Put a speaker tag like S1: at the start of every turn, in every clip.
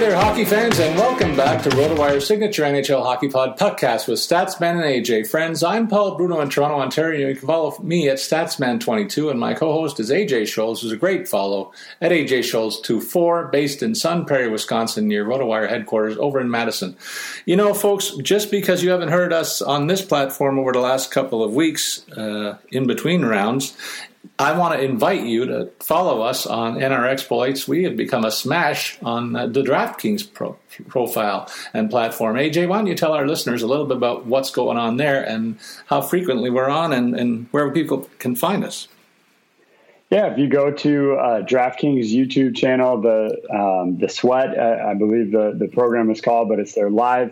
S1: There, hockey fans, and welcome back to RotoWire's signature NHL Hockey Pod podcast with Statsman and AJ. Friends, I'm Paul Bruno in Toronto, Ontario. You can follow me at Statsman22, and my co-host is AJ Scholz, who's a great follow at AJ Scholz24, based in Sun Prairie, Wisconsin, near RotoWire headquarters over in Madison. You know, folks, just because you haven't heard us on this platform over the last couple of weeks, uh, in between rounds, I want to invite you to follow us on NR Exploits. We have become a smash on uh, the DraftKings pro- profile and platform. AJ, why don't you tell our listeners a little bit about what's going on there and how frequently we're on and, and where people can find us?
S2: Yeah, if you go to uh, DraftKings YouTube channel, the um, the Sweat, uh, I believe the the program is called, but it's their live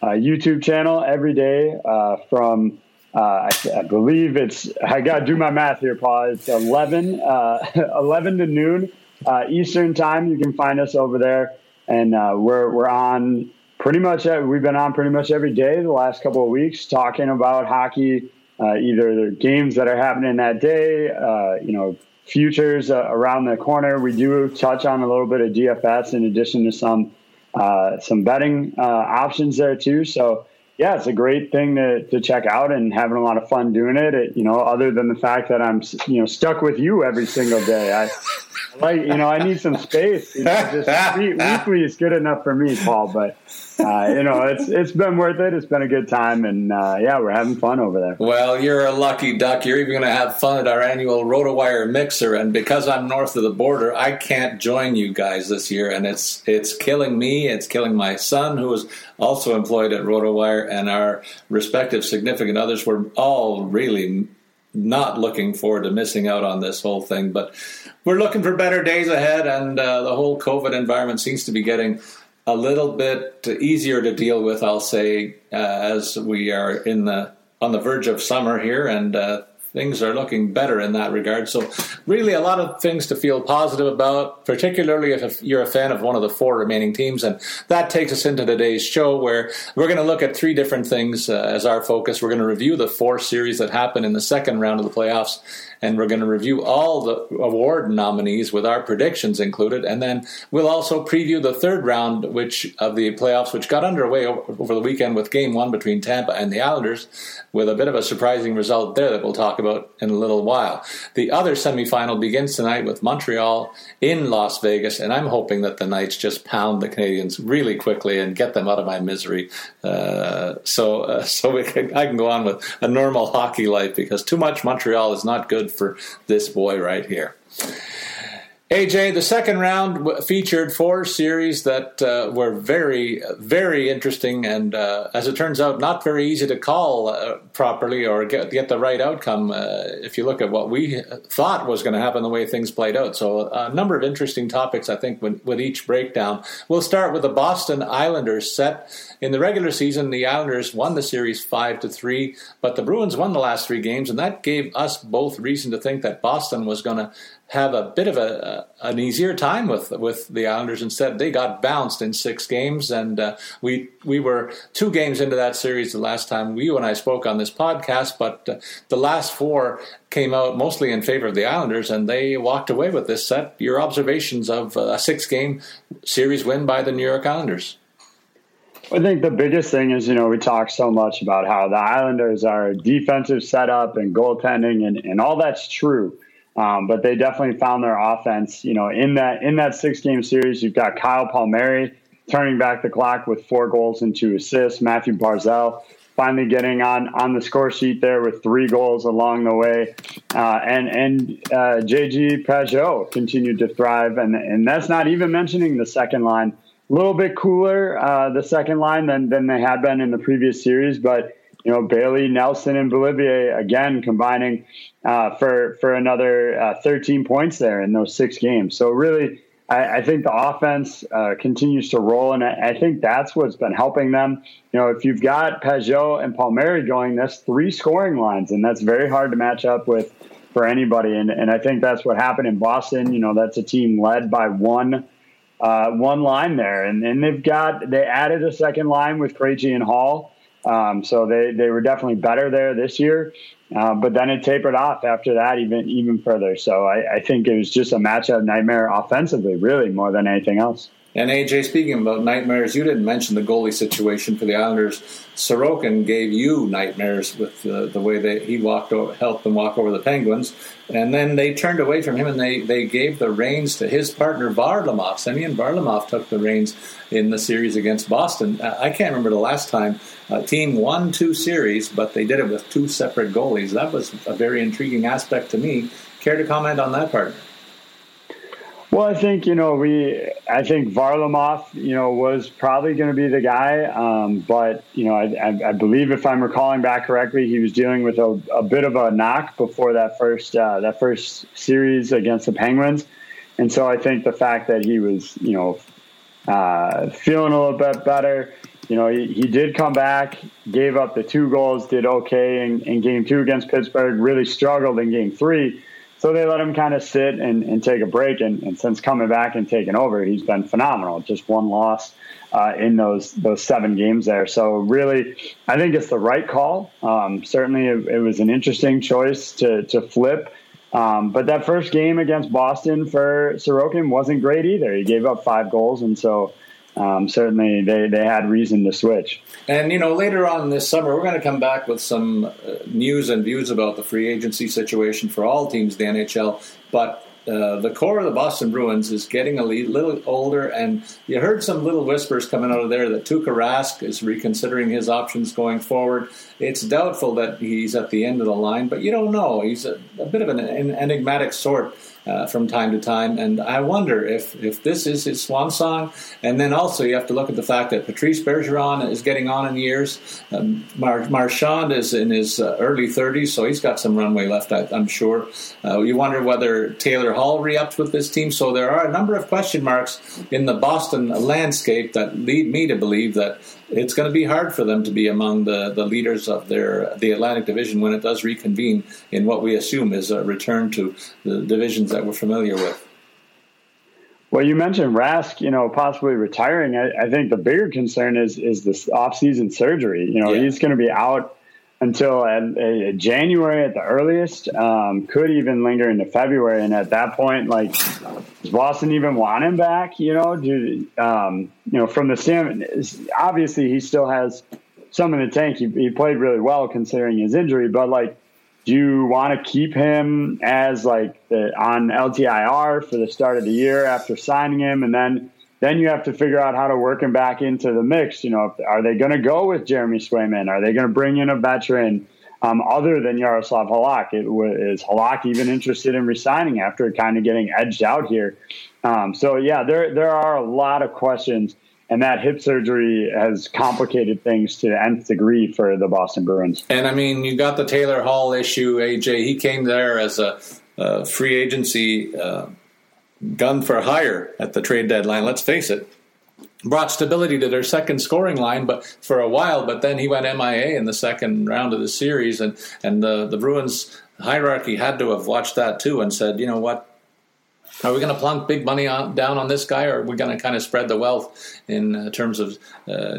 S2: uh, YouTube channel every day uh, from uh, I, I, believe it's, I got to do my math here, Paul. It's 11, uh, 11 to noon uh, Eastern time. You can find us over there. And uh, we're, we're on pretty much, we've been on pretty much every day the last couple of weeks talking about hockey, uh, either the games that are happening that day, uh, you know, futures around the corner. We do touch on a little bit of DFS in addition to some, some betting options there too. So, yeah, it's a great thing to, to check out and having a lot of fun doing it. it. You know, other than the fact that I'm, you know, stuck with you every single day. I like, you know, I need some space. You know, just weekly is good enough for me, Paul. But uh, you know, it's it's been worth it. It's been a good time, and uh, yeah, we're having fun over there.
S1: Well, you're a lucky duck. You're even going to have fun at our annual RotoWire Mixer, and because I'm north of the border, I can't join you guys this year, and it's it's killing me. It's killing my son, who is also employed at RotoWire, and our respective significant others. We're all really not looking forward to missing out on this whole thing, but we're looking for better days ahead, and uh, the whole COVID environment seems to be getting a little bit easier to deal with, I'll say, uh, as we are in the on the verge of summer here, and uh, things are looking better in that regard. So, really, a lot of things to feel positive about, particularly if you're a fan of one of the four remaining teams. And that takes us into today's show, where we're going to look at three different things uh, as our focus. We're going to review the four series that happened in the second round of the playoffs and we're going to review all the award nominees with our predictions included, and then we'll also preview the third round, which of the playoffs, which got underway over the weekend with Game One between Tampa and the Islanders, with a bit of a surprising result there that we'll talk about in a little while. The other semifinal begins tonight with Montreal in Las Vegas, and I'm hoping that the Knights just pound the Canadiens really quickly and get them out of my misery, uh, so uh, so can, I can go on with a normal hockey life because too much Montreal is not good for this boy right here. AJ, the second round featured four series that uh, were very, very interesting, and uh, as it turns out, not very easy to call uh, properly or get, get the right outcome uh, if you look at what we thought was going to happen the way things played out. So, a number of interesting topics, I think, with, with each breakdown. We'll start with the Boston Islanders set in the regular season. The Islanders won the series five to three, but the Bruins won the last three games, and that gave us both reason to think that Boston was going to have a bit of a, an easier time with with the Islanders. Instead, they got bounced in six games, and uh, we we were two games into that series the last time you and I spoke on this podcast. But uh, the last four came out mostly in favor of the Islanders, and they walked away with this set. Your observations of a six game series win by the New York Islanders.
S2: I think the biggest thing is, you know, we talk so much about how the Islanders are defensive setup and goaltending, and, and all that's true. Um, but they definitely found their offense. You know, in that in that six game series, you've got Kyle Palmieri turning back the clock with four goals and two assists. Matthew Barzal finally getting on on the score sheet there with three goals along the way, uh, and and uh, JG Pageau continued to thrive, and and that's not even mentioning the second line. A little bit cooler, uh, the second line than than they had been in the previous series, but you know Bailey Nelson and Beauvillier again combining uh, for for another uh, 13 points there in those six games. So really, I, I think the offense uh, continues to roll, and I, I, think that's what's been helping them. You know, if you've got Pageau and Palmieri going, that's three scoring lines, and that's very hard to match up with for anybody. And and I think that's what happened in Boston. You know, that's a team led by one. Uh, one line there, and, and they've got they added a second line with Krejci and Hall, um, so they, they were definitely better there this year. Uh, but then it tapered off after that even even further. So I, I think it was just a matchup nightmare offensively, really, more than anything else.
S1: And AJ, speaking about nightmares, you didn't mention the goalie situation for the Islanders. Sorokin gave you nightmares with the, the way that he walked over, helped them walk over the Penguins, and then they turned away from him and they, they gave the reins to his partner Varlamov. Semyon Varlamov took the reins in the series against Boston. I can't remember the last time a team won two series, but they did it with two separate goalies. That was a very intriguing aspect to me. Care to comment on that part?
S2: Well, I think you know we. I think Varlamov, you know, was probably going to be the guy, um, but you know, I, I, I, believe if I'm recalling back correctly, he was dealing with a, a bit of a knock before that first uh, that first series against the Penguins, and so I think the fact that he was, you know, uh, feeling a little bit better. You know, he, he did come back, gave up the two goals, did okay in, in game two against Pittsburgh, really struggled in game three so they let him kind of sit and, and take a break. And, and, since coming back and taking over, he's been phenomenal. Just one loss uh, in those those seven games there. So really, I think it's the right call. Um, certainly, it, it, was an interesting choice to to flip. Um, but that first game against Boston for Sorokin wasn't great either. He gave up five goals, and so um, certainly they, they had reason to switch.
S1: And, you know, later on this summer, we're going to come back with some uh, news and views about the free agency situation for all teams in the NHL. But uh, the core of the Boston Bruins is getting a little older, and you heard some little whispers coming out of there that Tuukka Rask is reconsidering his options going forward. It's doubtful that he's at the end of the line, but you don't know. He's a, a bit of an enigmatic sort uh, from time to time. And I wonder if, if this is his swan song. And then also you have to look at the fact that Patrice Bergeron is getting on in years. Um, Mar- Marchand is in his uh, early 30s, so he's got some runway left, I, am sure. Uh, you wonder whether Taylor Hall re-ups with this team. So there are a number of question marks in the Boston landscape that lead me to believe that it's going to be hard for them to be among the, the leaders of their the Atlantic Division when it does reconvene in what we assume is a return to the divisions that we're familiar with.
S2: Well, you mentioned Rask, you know, possibly retiring. I, I think the bigger concern is is this offseason surgery. You know, yeah. he's going to be out until at, at January at the earliest. Um, could even linger into February, and at that point, like, does Boston even want him back? You know, do um, you know from the standpoint? Obviously, he still has some in the tank. He, he played really well considering his injury, but like. Do you want to keep him as like the, on LTIR for the start of the year after signing him, and then then you have to figure out how to work him back into the mix. You know, are they going to go with Jeremy Swayman? Are they going to bring in a veteran um, other than Yaroslav Halak? It, is Halak even interested in resigning after kind of getting edged out here? Um, so yeah, there there are a lot of questions, and that hip surgery has complicated things to the nth degree for the Boston Bruins.
S1: And I mean, you got the Taylor Hall issue. AJ, he came there as a, free agency. Uh, gun for hire at the trade deadline. Let's face it. Brought stability to their second scoring line, but for a while. But then he went MIA in the second round of the series, and and the the Bruins hierarchy had to have watched that too and said, you know what, Are we going to plunk big money on, down on this guy, or are we going to kind of spread the wealth in uh, terms of uh,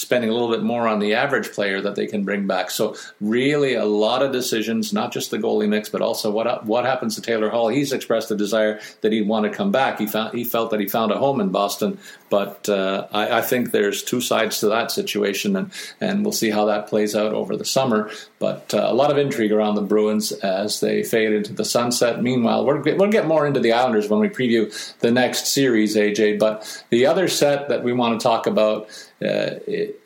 S1: spending a little bit more on the average player that they can bring back. So really, a lot of decisions, not just the goalie mix, but also what what happens to Taylor Hall. He's expressed a desire that he'd want to come back. He found he felt that he found a home in Boston, but uh, I, I, think there's two sides to that situation, and and we'll see how that plays out over the summer. But uh, a lot of intrigue around the Bruins as they fade into the sunset. Meanwhile, we're, we'll get more into the Islanders when we preview the next series, AJ. But the other set that we want to talk about uh,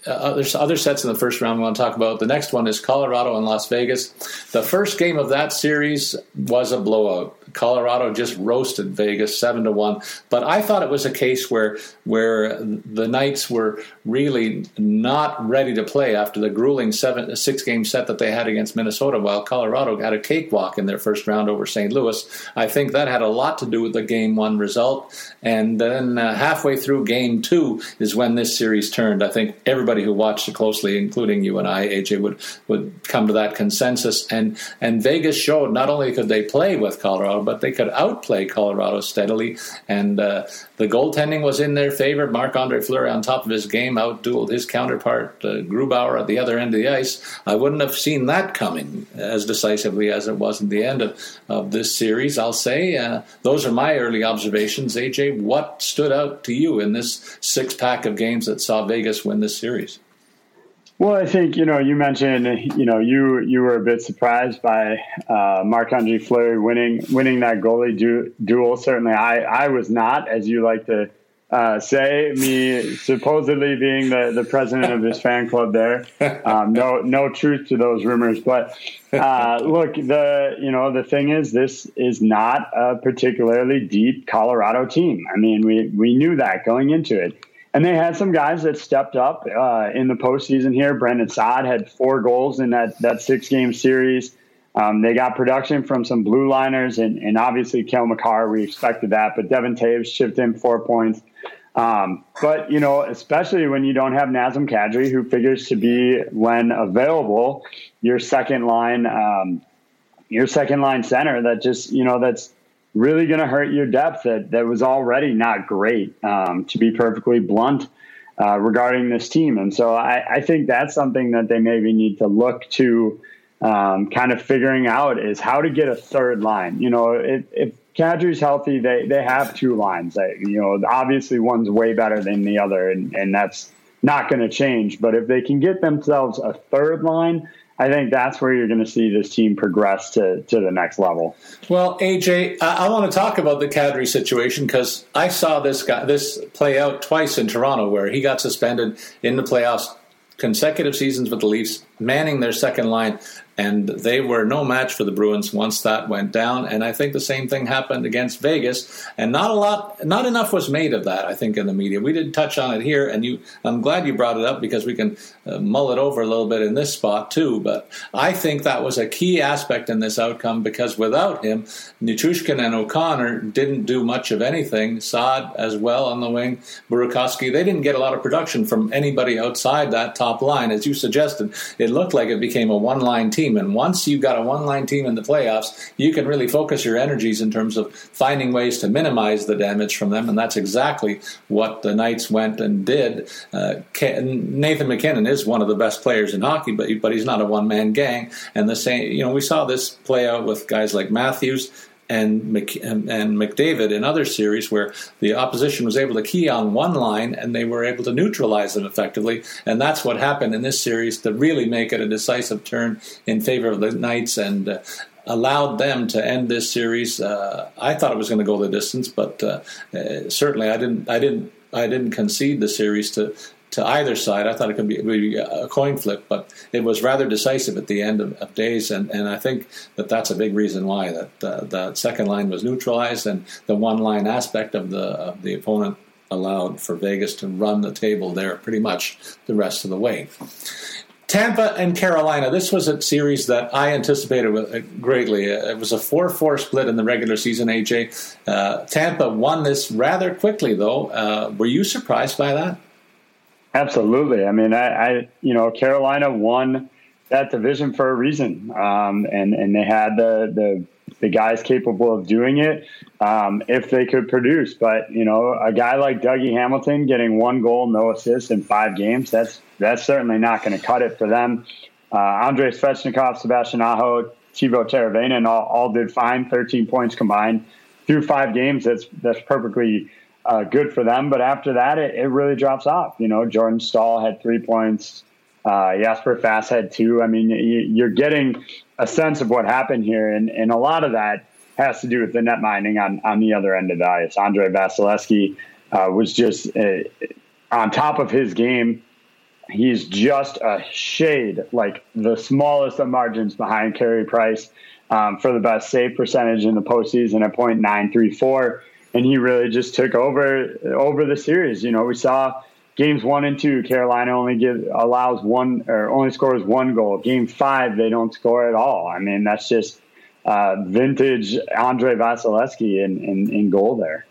S1: uh, other, other sets in the first round we want to talk about. The next one is Colorado and Las Vegas. The first game of that series was a blowout. Colorado just roasted Vegas seven to one. But I thought it was a case where where the Knights were really not ready to play after the grueling seven six game set that they had against Minnesota, while Colorado had a cakewalk in their first round over St. Louis. I think that had a lot to do with the game one result. And then uh, halfway through game two is when this series turned. I think everybody who watched it closely, including you and I, AJ, would would come to that consensus. And and Vegas showed not only could they play with Colorado, but they could outplay Colorado steadily. And uh, the goaltending was in their favor. Marc Andre Fleury, on top of his game, outdueled his counterpart, uh, Grubauer, at the other end of the ice. I wouldn't have seen that coming as decisively as it was at the end of, of this series, I'll say. Uh, those are my early observations. AJ, what stood out to you in this six pack of games that saw Vegas win this series?
S2: Well, I think you know you mentioned you know you you were a bit surprised by uh, Marc Andre Fleury winning winning that goalie du- duel. Certainly, I I was not, as you like to uh, say. Me supposedly being the, the president of his fan club there. Um, no no truth to those rumors, but uh, look the you know the thing is this is not a particularly deep Colorado team. I mean we we knew that going into it. And they had some guys that stepped up uh, in the postseason here. Brandon Saad had four goals in that, that six game series. Um, they got production from some blue liners and, and obviously Cale Makar. We expected that, but Devon Toews chipped in four points. Um, but, you know, especially when you don't have Nazem Kadri, who figures to be, when available, your second line, um, your second line center that just, you know, that's really going to hurt your depth that, that was already not great, um, to be perfectly blunt, uh, regarding this team. And so I, I, think that's something that they maybe need to look to um, kind of figuring out is how to get a third line. You know, if, if Kadri's healthy, they, they have two lines. You know, obviously one's way better than the other, and, and that's not going to change. But if they can get themselves a third line, I think that's where you're going to see this team progress to, to the next level.
S1: Well, AJ, I, I want to talk about the Kadri situation because I saw this guy this play out twice in Toronto, where he got suspended in the playoffs, consecutive seasons with the Leafs, manning their second line and they were no match for the Bruins once that went down. And I think the same thing happened against Vegas, and not a lot, not enough was made of that. I think in the media, we didn't touch on it here, and you, I'm glad you brought it up because we can uh, mull it over a little bit in this spot too. But I think that was a key aspect in this outcome because without him, Nichushkin and O'Connor didn't do much of anything. Saad as well on the wing, Burakovsky, they didn't get a lot of production from anybody outside that top line, as you suggested. It looked like it became a one-line team team. And once you've got a one line team in the playoffs, you can really focus your energies in terms of finding ways to minimize the damage from them. And that's exactly what the Knights went and did. Uh, Nathan MacKinnon is one of the best players in hockey, but, but he's not a one man gang. And the same, you know, we saw this play out with guys like Matthews and, Mc, and, and McDavid in other series where the opposition was able to key on one line and they were able to neutralize them effectively. And that's what happened in this series to really make it a decisive turn in favor of the Knights and uh, allowed them to end this series. Uh, I thought it was going to go the distance, but uh, uh, certainly I didn't. I didn't. I didn't concede the series to to either side. I thought it could be, be, a coin flip, but it was rather decisive at the end of, of days, and, and I think that that's a big reason why that uh, the second line was neutralized, and the one line aspect of the of the opponent allowed for Vegas to run the table there pretty much the rest of the way. Tampa and Carolina. This was a series that I anticipated uh, greatly. It was a 4 4 split in the regular season, AJ. Uh, Tampa won this rather quickly, though. Uh, were you surprised by that?
S2: Absolutely. I mean, I, I, you know, Carolina won that division for a reason, um, and and they had the the the guys capable of doing it um, if they could produce. But you know, a guy like Dougie Hamilton getting one goal, no assists in five games, that's certainly not going to cut it for them. Uh, Andrei Svechnikov, Sebastian Aho, Teuvo Teravainen all, all did fine, 13 points combined through five games. That's that's perfectly uh, good for them. But after that, it, it really drops off. You know, Jordan Staal had three points. Uh, Jesper Fast had two. I mean, you, are getting a sense of what happened here, and, and a lot of that has to do with the net mining on, on the other end of the ice. Andrei Vasilevskiy uh, was just uh, on top of his game. He's just a shade, like the smallest of margins behind Carey Price um, for the best save percentage in the postseason at .934 and he really just took over over the series. You know, we saw games one and two, Carolina only give allows one or only scores one goal. Game five, they don't score at all. I mean, that's just uh, vintage Andrei Vasilevskiy in, in, in goal there.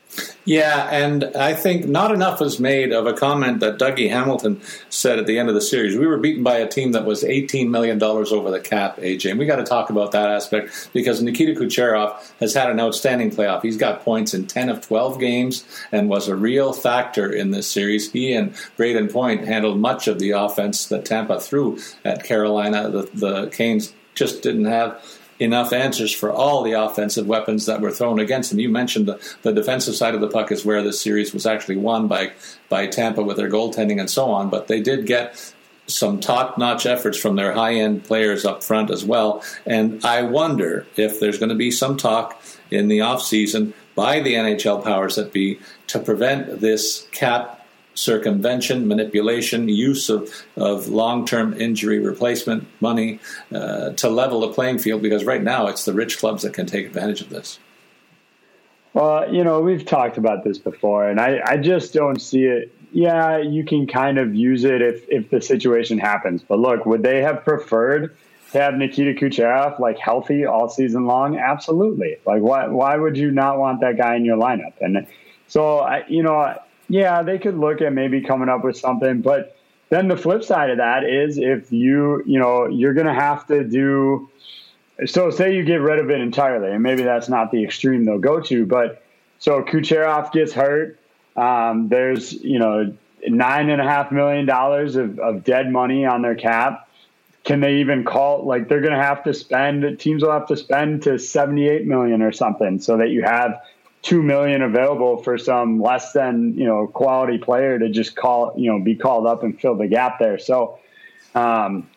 S1: Yeah, and I think not enough was made of a comment that Dougie Hamilton said at the end of the series. We were beaten by a team that was $18 million over the cap, AJ. And we got to talk about that aspect because Nikita Kucherov has had an outstanding playoff. He's got points in 10 of 12 games and was a real factor in this series. He and Brayden Point handled much of the offense that Tampa threw at Carolina. The, the Canes just didn't have enough answers for all the offensive weapons that were thrown against them. You mentioned the, the defensive side of the puck is where this series was actually won by by Tampa with their goaltending and so on, but they did get some top-notch efforts from their high-end players up front as well. And I wonder if there's going to be some talk in the offseason by the NHL powers that be to prevent this cap circumvention, manipulation, use of, of long term injury replacement money uh, to level the playing field because right now it's the rich clubs that can take advantage of this.
S2: Well, you know, we've talked about this before, and I, I just don't see it. Yeah, you can kind of use it if, if the situation happens. But look, would they have preferred to have Nikita Kucherov like healthy all season long? Absolutely. Like, why why would you not want that guy in your lineup? And so, I, you know, yeah, they could look at maybe coming up with something, but then the flip side of that is if you, you know, you're going to have to do. So say you get rid of it entirely, and maybe that's not the extreme they'll go to, but so Kucherov gets hurt. Um, there's you know nine and a half million dollars of, of dead money on their cap. Can they even call like they're going to have to spend? Teams will have to spend to seventy eight million or something, so that you have two million available for some less than you know quality player to just call you know be called up and fill the gap there. So um,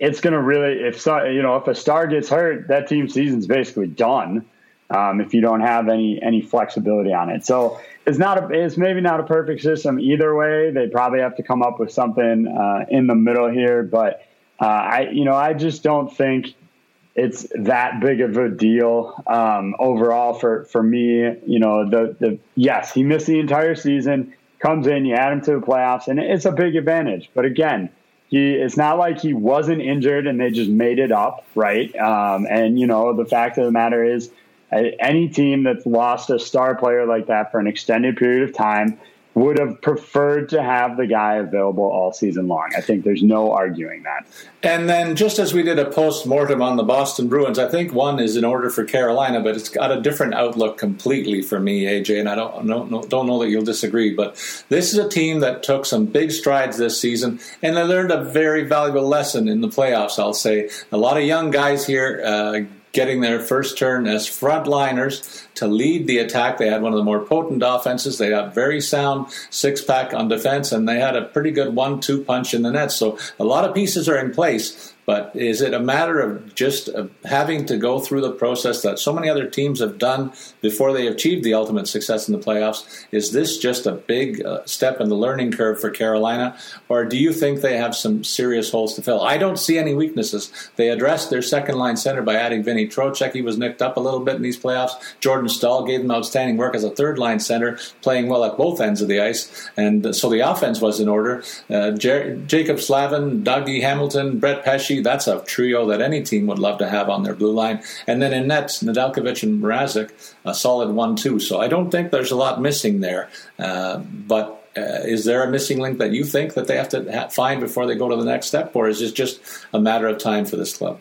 S2: it's going to really if you know if a star gets hurt, that team season's basically done. Um, if you don't have any any flexibility on it, so it's not a, it's maybe not a perfect system either way. They probably have to come up with something uh, in the middle here, but uh, I you know I just don't think it's that big of a deal um, overall for for me. You know, the the yes, he missed the entire season. Comes in, you add him to the playoffs, and it's a big advantage. But again, he it's not like he wasn't injured and they just made it up, right? Um, and you know, the fact of the matter is, any team that's lost a star player like that for an extended period of time would have preferred to have the guy available all season long. I think there's no arguing that.
S1: And then, just as we did a post mortem on the Boston Bruins, I think one is in order for Carolina, but it's got a different outlook completely for me, AJ. And I don't know, don't know that you'll disagree, but this is a team that took some big strides this season, and they learned a very valuable lesson in the playoffs. I'll say a lot of young guys here. Uh, getting their first turn as frontliners to lead the attack. They had one of the more potent offenses. They had very sound six pack on defense, and they had a pretty good one two punch in the net. So a lot of pieces are in place. But is it a matter of just having to go through the process that so many other teams have done before they achieved the ultimate success in the playoffs? Is this just a big uh, step in the learning curve for Carolina, or do you think they have some serious holes to fill? I don't see any weaknesses. They addressed their second line center by adding Vinny Trocheck. He was nicked up a little bit in these playoffs. Jordan Staal gave them outstanding work as a third line center, playing well at both ends of the ice, and so the offense was in order. Uh, Jer- Jaccob Slavin, Dougie Hamilton, Brett That's a trio that any team would love to have on their blue line. And then in nets, Nedeljkovic and Mrazek, a solid one-two. So I don't think there's a lot missing there. Uh, but uh, is there a missing link that you think that they have to ha- find before they go to the next step, or is it just a matter of time for this club?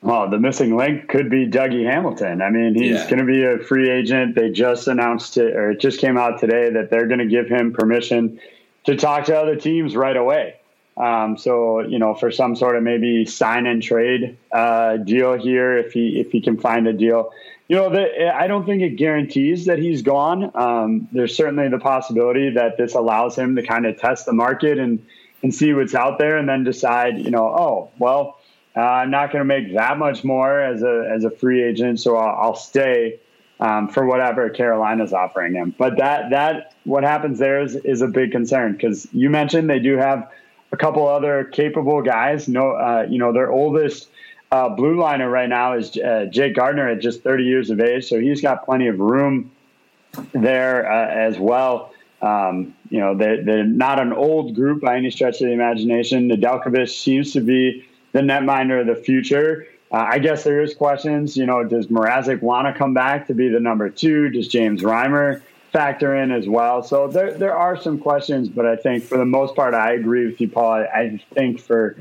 S2: Well, the missing link could be Dougie Hamilton. I mean, he's yeah. going to be a free agent. They just announced it, or it just came out today that they're going to give him permission to talk to other teams right away. Um, so you know, for some sort of maybe sign and trade uh, deal here, if he if he can find a deal, you know, the, I don't think it guarantees that he's gone. Um, there's certainly the possibility that this allows him to kind of test the market and and see what's out there, and then decide, you know, oh well uh, I'm not going to make that much more as a as a free agent, so I'll, I'll stay um, for whatever Carolina's offering him. But that that what happens there is is a big concern because you mentioned they do have a couple other capable guys. No, uh, you know their oldest uh, blue liner right now is uh, Jake Gardiner at just 30 years of age, so he's got plenty of room there uh, as well. Um, you know, they're, they're, not an old group by any stretch of the imagination. The Nedeljkovic seems to be the netminder of the future. Uh, I guess there is questions. You know, does Mrazek want to come back to be the number two? Does James Reimer factor in as well? So there there are some questions, but I think for the most part, I agree with you, Paul. I, I think for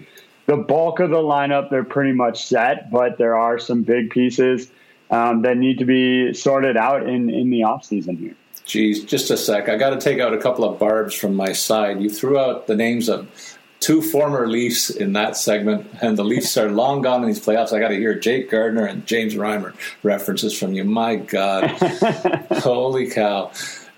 S2: the bulk of the lineup, they're pretty much set, but there are some big pieces um, that need to be sorted out in in the offseason here.
S1: Geez, just a sec. I got to take out a couple of barbs from my side. You threw out the names of two former Leafs in that segment, and the Leafs are long gone in these playoffs. I got to hear Jake Gardiner and James Reimer references from you. My God, holy cow!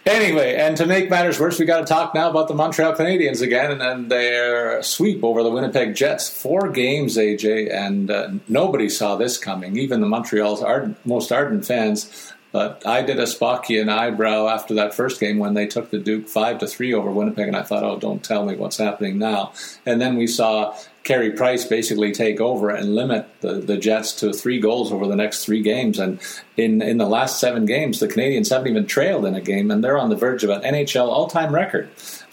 S1: Anyway, and to make matters worse, we got to talk now about the Montreal Canadiens again and, their sweep over the Winnipeg Jets. Four games, AJ, and uh, nobody saw this coming. Even the Montreal's ardent, most ardent fans but I did a Spockian eyebrow after that first game when they took the Duke five to three over Winnipeg, and I thought, "Oh, don't tell me what's happening now." And then we saw Carey Price basically take over and limit the, the Jets to three goals over the next three games. And in in the last seven games, the Canadiens haven't even trailed in a game, and they're on the verge of an NHL all time record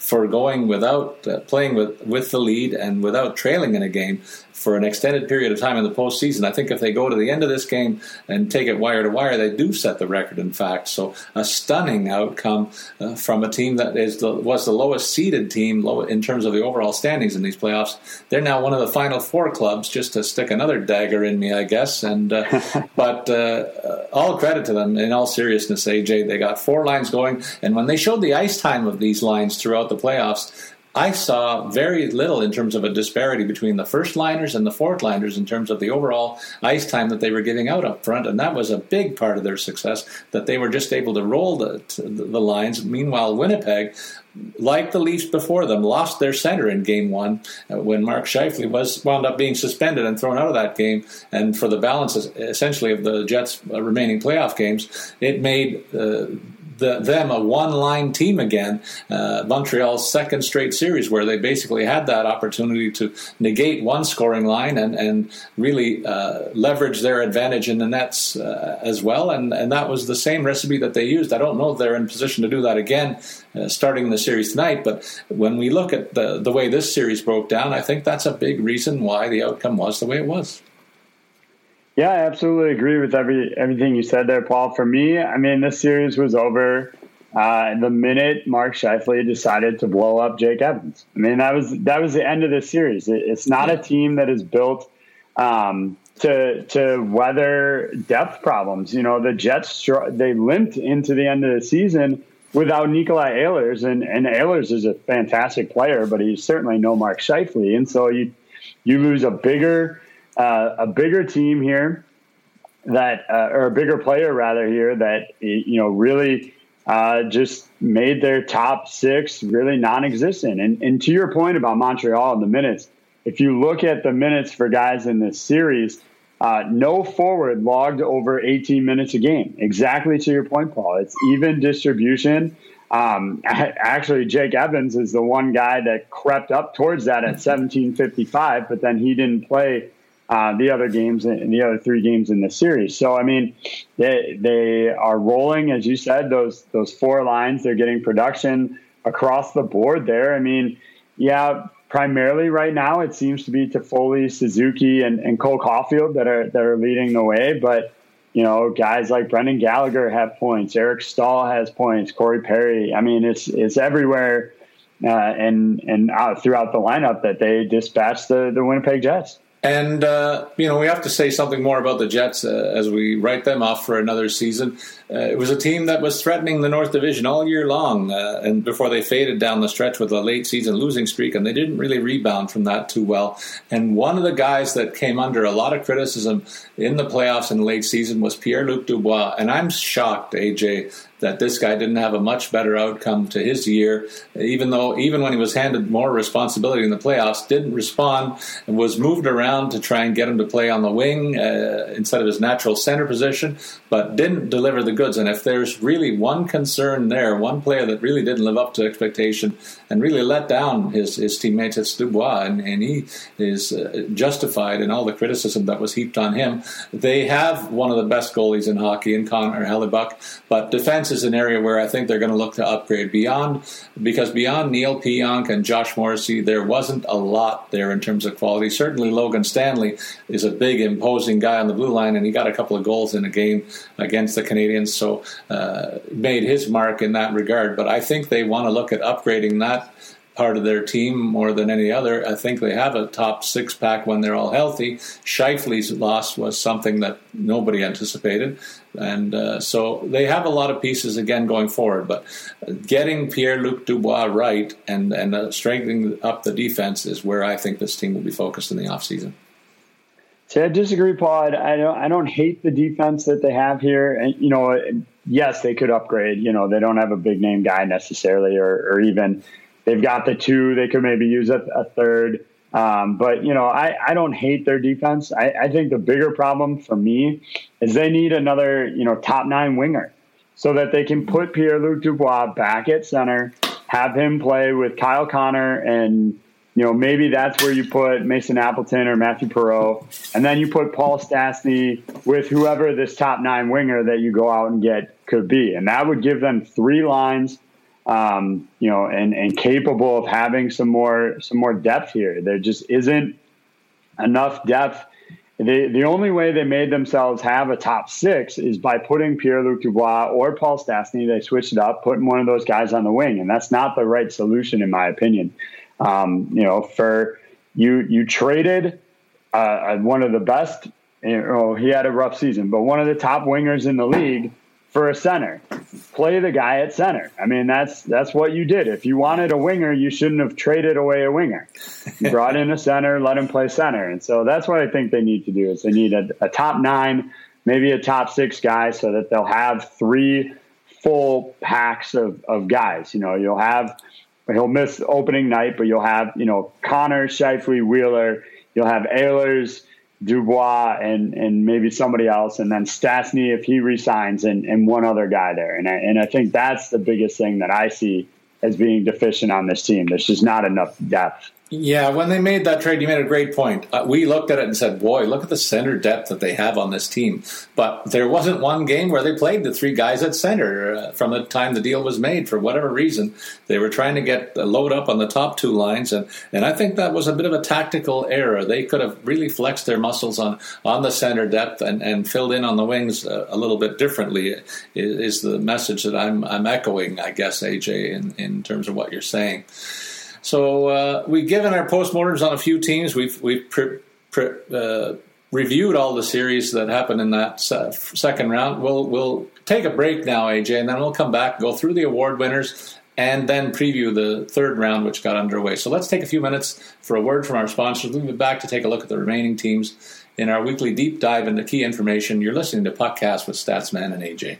S1: for going without uh, playing with with the lead and without trailing in a game for an extended period of time in the postseason. I think if they go to the end of this game and take it wire to wire, they do set the record. In fact, so a stunning outcome uh, from a team that is the, was the lowest seeded team low, in terms of the overall standings in these playoffs. They're now one of the final four clubs. Just to stick another dagger in me, I guess. And uh, but uh, all credit to them. In all seriousness, AJ, they got four lines going, and when they showed the ice time of these lines throughout the playoffs I saw very little in terms of a disparity between the first liners and the fourth liners in terms of the overall ice time that they were giving out up front, and that was a big part of their success. That they were just able to roll the the lines. Meanwhile, Winnipeg, like the Leafs before them, lost their center in Game One uh, when Mark Scheifele was wound up being suspended and thrown out of that game. And for the balance, essentially, of the Jets' remaining playoff games, it made. Uh, the, them a one line team again. Uh, Montreal's second straight series where they basically had that opportunity to negate one scoring line and, and really uh, leverage their advantage in the nets uh, as well. And, and that was the same recipe that they used. I don't know if they're in position to do that again uh, starting the series tonight, but when we look at the, the way this series broke down, I think that's a big reason why the outcome was the way it was.
S2: Yeah, I absolutely agree with every everything you said there, Paul. For me, I mean, this series was over uh, the minute Mark Scheifele decided to blow up Jake Evans. I mean, that was that was the end of this series. It, it's not a team that is built um, to to weather depth problems. You know, the Jets they limped into the end of the season without Nikolai Ehlers, and and Ehlers is a fantastic player, but he's certainly no Mark Scheifele, and so you you lose a bigger uh, a bigger team here that, uh, or a bigger player rather here that you know really uh, just made their top six really non-existent. And, and to your point about Montreal and the minutes, if you look at the minutes for guys in this series, uh, no forward logged over 18 minutes a game. Exactly to your point, Paul. It's even distribution. Um, actually, Jake Evans is the one guy that crept up towards that at 17:55, but then he didn't play uh, the other games and the other three games in the series. So I mean, they they are rolling as you said those those four lines. They're getting production across the board there. I mean, yeah, primarily right now it seems to be Toffoli, Suzuki, and, and Cole Caufield that are that are leading the way, but. You know, guys like Brendan Gallagher have points. Eric Staal has points. Corey Perry. I mean, it's it's everywhere, uh, and and out throughout the lineup that they dispatch the the Winnipeg Jets.
S1: And, uh, you know, we have to say something more about the Jets uh, as we write them off for another season. Uh, it was a team that was threatening the North Division all year long, uh, and before they faded down the stretch with a late season losing streak, and they didn't really rebound from that too well. And one of the guys that came under a lot of criticism in the playoffs in the late season was Pierre Luc Dubois. And I'm shocked, AJ, that this guy didn't have a much better outcome to his year, even though even when he was handed more responsibility in the playoffs, didn't respond and was moved around to try and get him to play on the wing uh, instead of his natural center position, but didn't deliver the goods. And if there's really one concern there, one player that really didn't live up to expectation and really let down his, his teammates, it's Dubois, and, and he is uh, justified in all the criticism that was heaped on him. They have one of the best goalies in hockey in Connor Hellebuyck, but defense defense is an area where I think they're going to look to upgrade beyond because beyond Neal Pionk and Josh Morrissey, there wasn't a lot there in terms of quality. Certainly, Logan Stanley is a big, imposing guy on the blue line, and he got a couple of goals in a game against the Canadiens, so uh, made his mark in that regard. But I think they want to look at upgrading that part of their team more than any other. I think they have a top six pack when they're all healthy. Scheifele's loss was something that nobody anticipated. And uh, so they have a lot of pieces again going forward. But getting Pierre Luc Dubois right and, and uh, strengthening up the defense is where I think this team will be focused in the offseason.
S2: See, I disagree, Paul. I don't. I don't hate the defense that they have here. And you know, yes, they could upgrade. You know, they don't have a big name guy necessarily, or, or even they've got the two. They could maybe use a, a third. Um, but you know, I, I don't hate their defense. I, I think the bigger problem for me is they need another you know top nine winger so that they can put Pierre Luc Dubois back at center, have him play with Kyle Connor, and you know maybe that's where you put Mason Appleton or Mathieu Perreault, and then you put Paul Stastny with whoever this top nine winger that you go out and get could be, and that would give them three lines um, you know, and, and capable of having some more some more depth here. There just isn't enough depth. The the only way they made themselves have a top six is by putting Pierre Luc Dubois or Paul Stastny. They switched it up, putting one of those guys on the wing, and that's not the right solution in my opinion. Um, you know, for you you traded uh, one of the best. You know, he had a rough season, but one of the top wingers in the league for a center. Play the guy at center. I mean, that's that's what you did. If you wanted a winger, you shouldn't have traded away a winger. You brought in a center, let him play center, and so that's what I think they need to do. Is they need a, a top nine, maybe a top six guy, so that they'll have three full packs of, of guys. You know, you'll have he'll miss opening night, but you'll have you know Connor, Scheifele, Wheeler. You'll have Ehlers, Dubois and and maybe somebody else, and then Stastny if he resigns, and, and one other guy there. And I, and I think that's the biggest thing that I see as being deficient on this team. There's just not enough depth.
S1: Yeah, when they made that trade, you made a great point. Uh, we looked at it and said, boy, look at the center depth that they have on this team. But there wasn't one game where they played the three guys at center uh, from the time the deal was made for whatever reason. They were trying to get the load up on the top two lines. And, and I think that was a bit of a tactical error. They could have really flexed their muscles on, on the center depth and, and filled in on the wings a, a little bit differently, is, is the message that I'm, I'm echoing, I guess, AJ, in, in terms of what you're saying. So uh, we've given our postmortems on a few teams. We've we've pre, pre, uh, reviewed all the series that happened in that second round. We'll we'll take a break now, AJ, and then we'll come back, go through the award winners, and then preview the third round, which got underway. So let's take a few minutes for a word from our sponsors. We'll be back to take a look at the remaining teams in our weekly deep dive into key information. You're listening to Podcast with Statsman and AJ.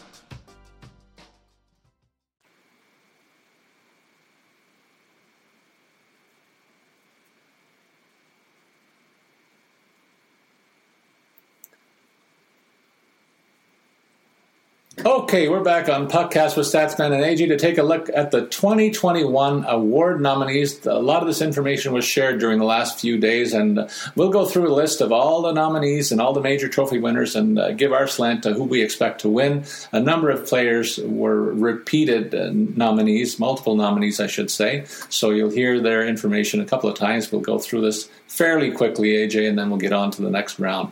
S1: Okay, we're back on Puckcast with Statsman and AJ to take a look at the 2021 award nominees. A lot of this information was shared during the last few days, and we'll go through a list of all the nominees and all the major trophy winners and uh, give our slant to who we expect to win. A number of players were repeated uh, nominees, multiple nominees, I should say, so you'll hear their information a couple of times. We'll go through this fairly quickly, AJ, and then we'll get on to the next round.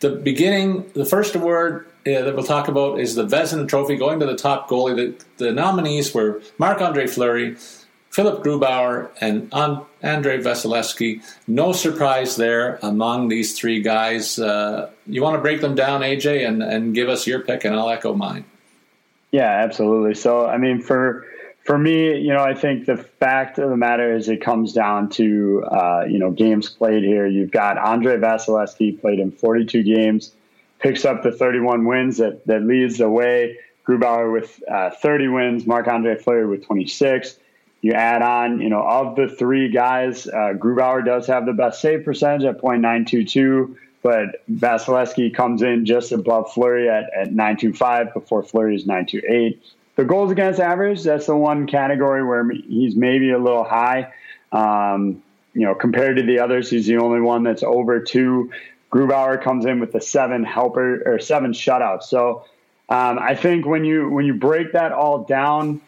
S1: The beginning, the first award yeah, that we'll talk about is the Vezina Trophy going to the top goalie. The, the nominees were Marc Andre Fleury, Philipp Grubauer, and Andrei Vasilevskiy. No surprise there among these three guys. Uh, you want to break them down, AJ, and, and give us your pick, and I'll echo mine.
S2: Yeah, absolutely. So, I mean, for for me, you know, I think the fact of the matter is it comes down to uh, you know games played here. You've got Andrei Vasilevskiy played in 42 games picks up the 31 wins that, that leads the way. Grubauer with uh, 30 wins, Marc Andre Fleury with 26. You add on, you know, of the three guys, uh, Grubauer does have the best save percentage at .922, but Vasilevskiy comes in just above Fleury at, at 925 before Fleury is 928. The goals against average, that's the one category where he's maybe a little high. Um, you know, compared to the others, he's the only one that's over two. Grubauer comes in with the seven helper or seven shutouts. So um, I think when you when you break that all down,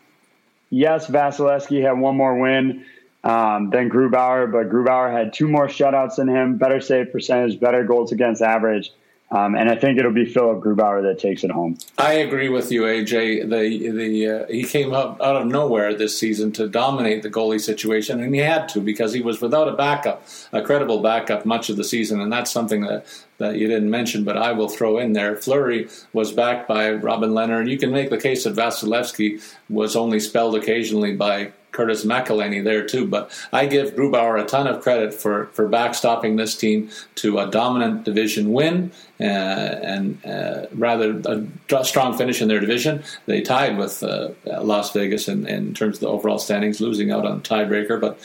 S2: yes, Vasilevskiy had one more win um, than Grubauer, but Grubauer had two more shutouts than him, better save percentage, better goals against average. Um, and I think it'll be Philipp Grubauer that takes it home.
S1: I agree with you, AJ. The the uh, he came up out of nowhere this season to dominate the goalie situation, and he had to because he was without a backup, a credible backup, much of the season, and that's something that that you didn't mention, but I will throw in there. Fleury was backed by Robin Lehner. you can make the case that Vasilevskiy was only spelled occasionally by Curtis McElhinney there too. But I give Grubauer a ton of credit for, for backstopping this team to a dominant division win uh, and uh, rather a strong finish in their division. They tied with uh, Las Vegas in, in terms of the overall standings, losing out on tiebreaker. But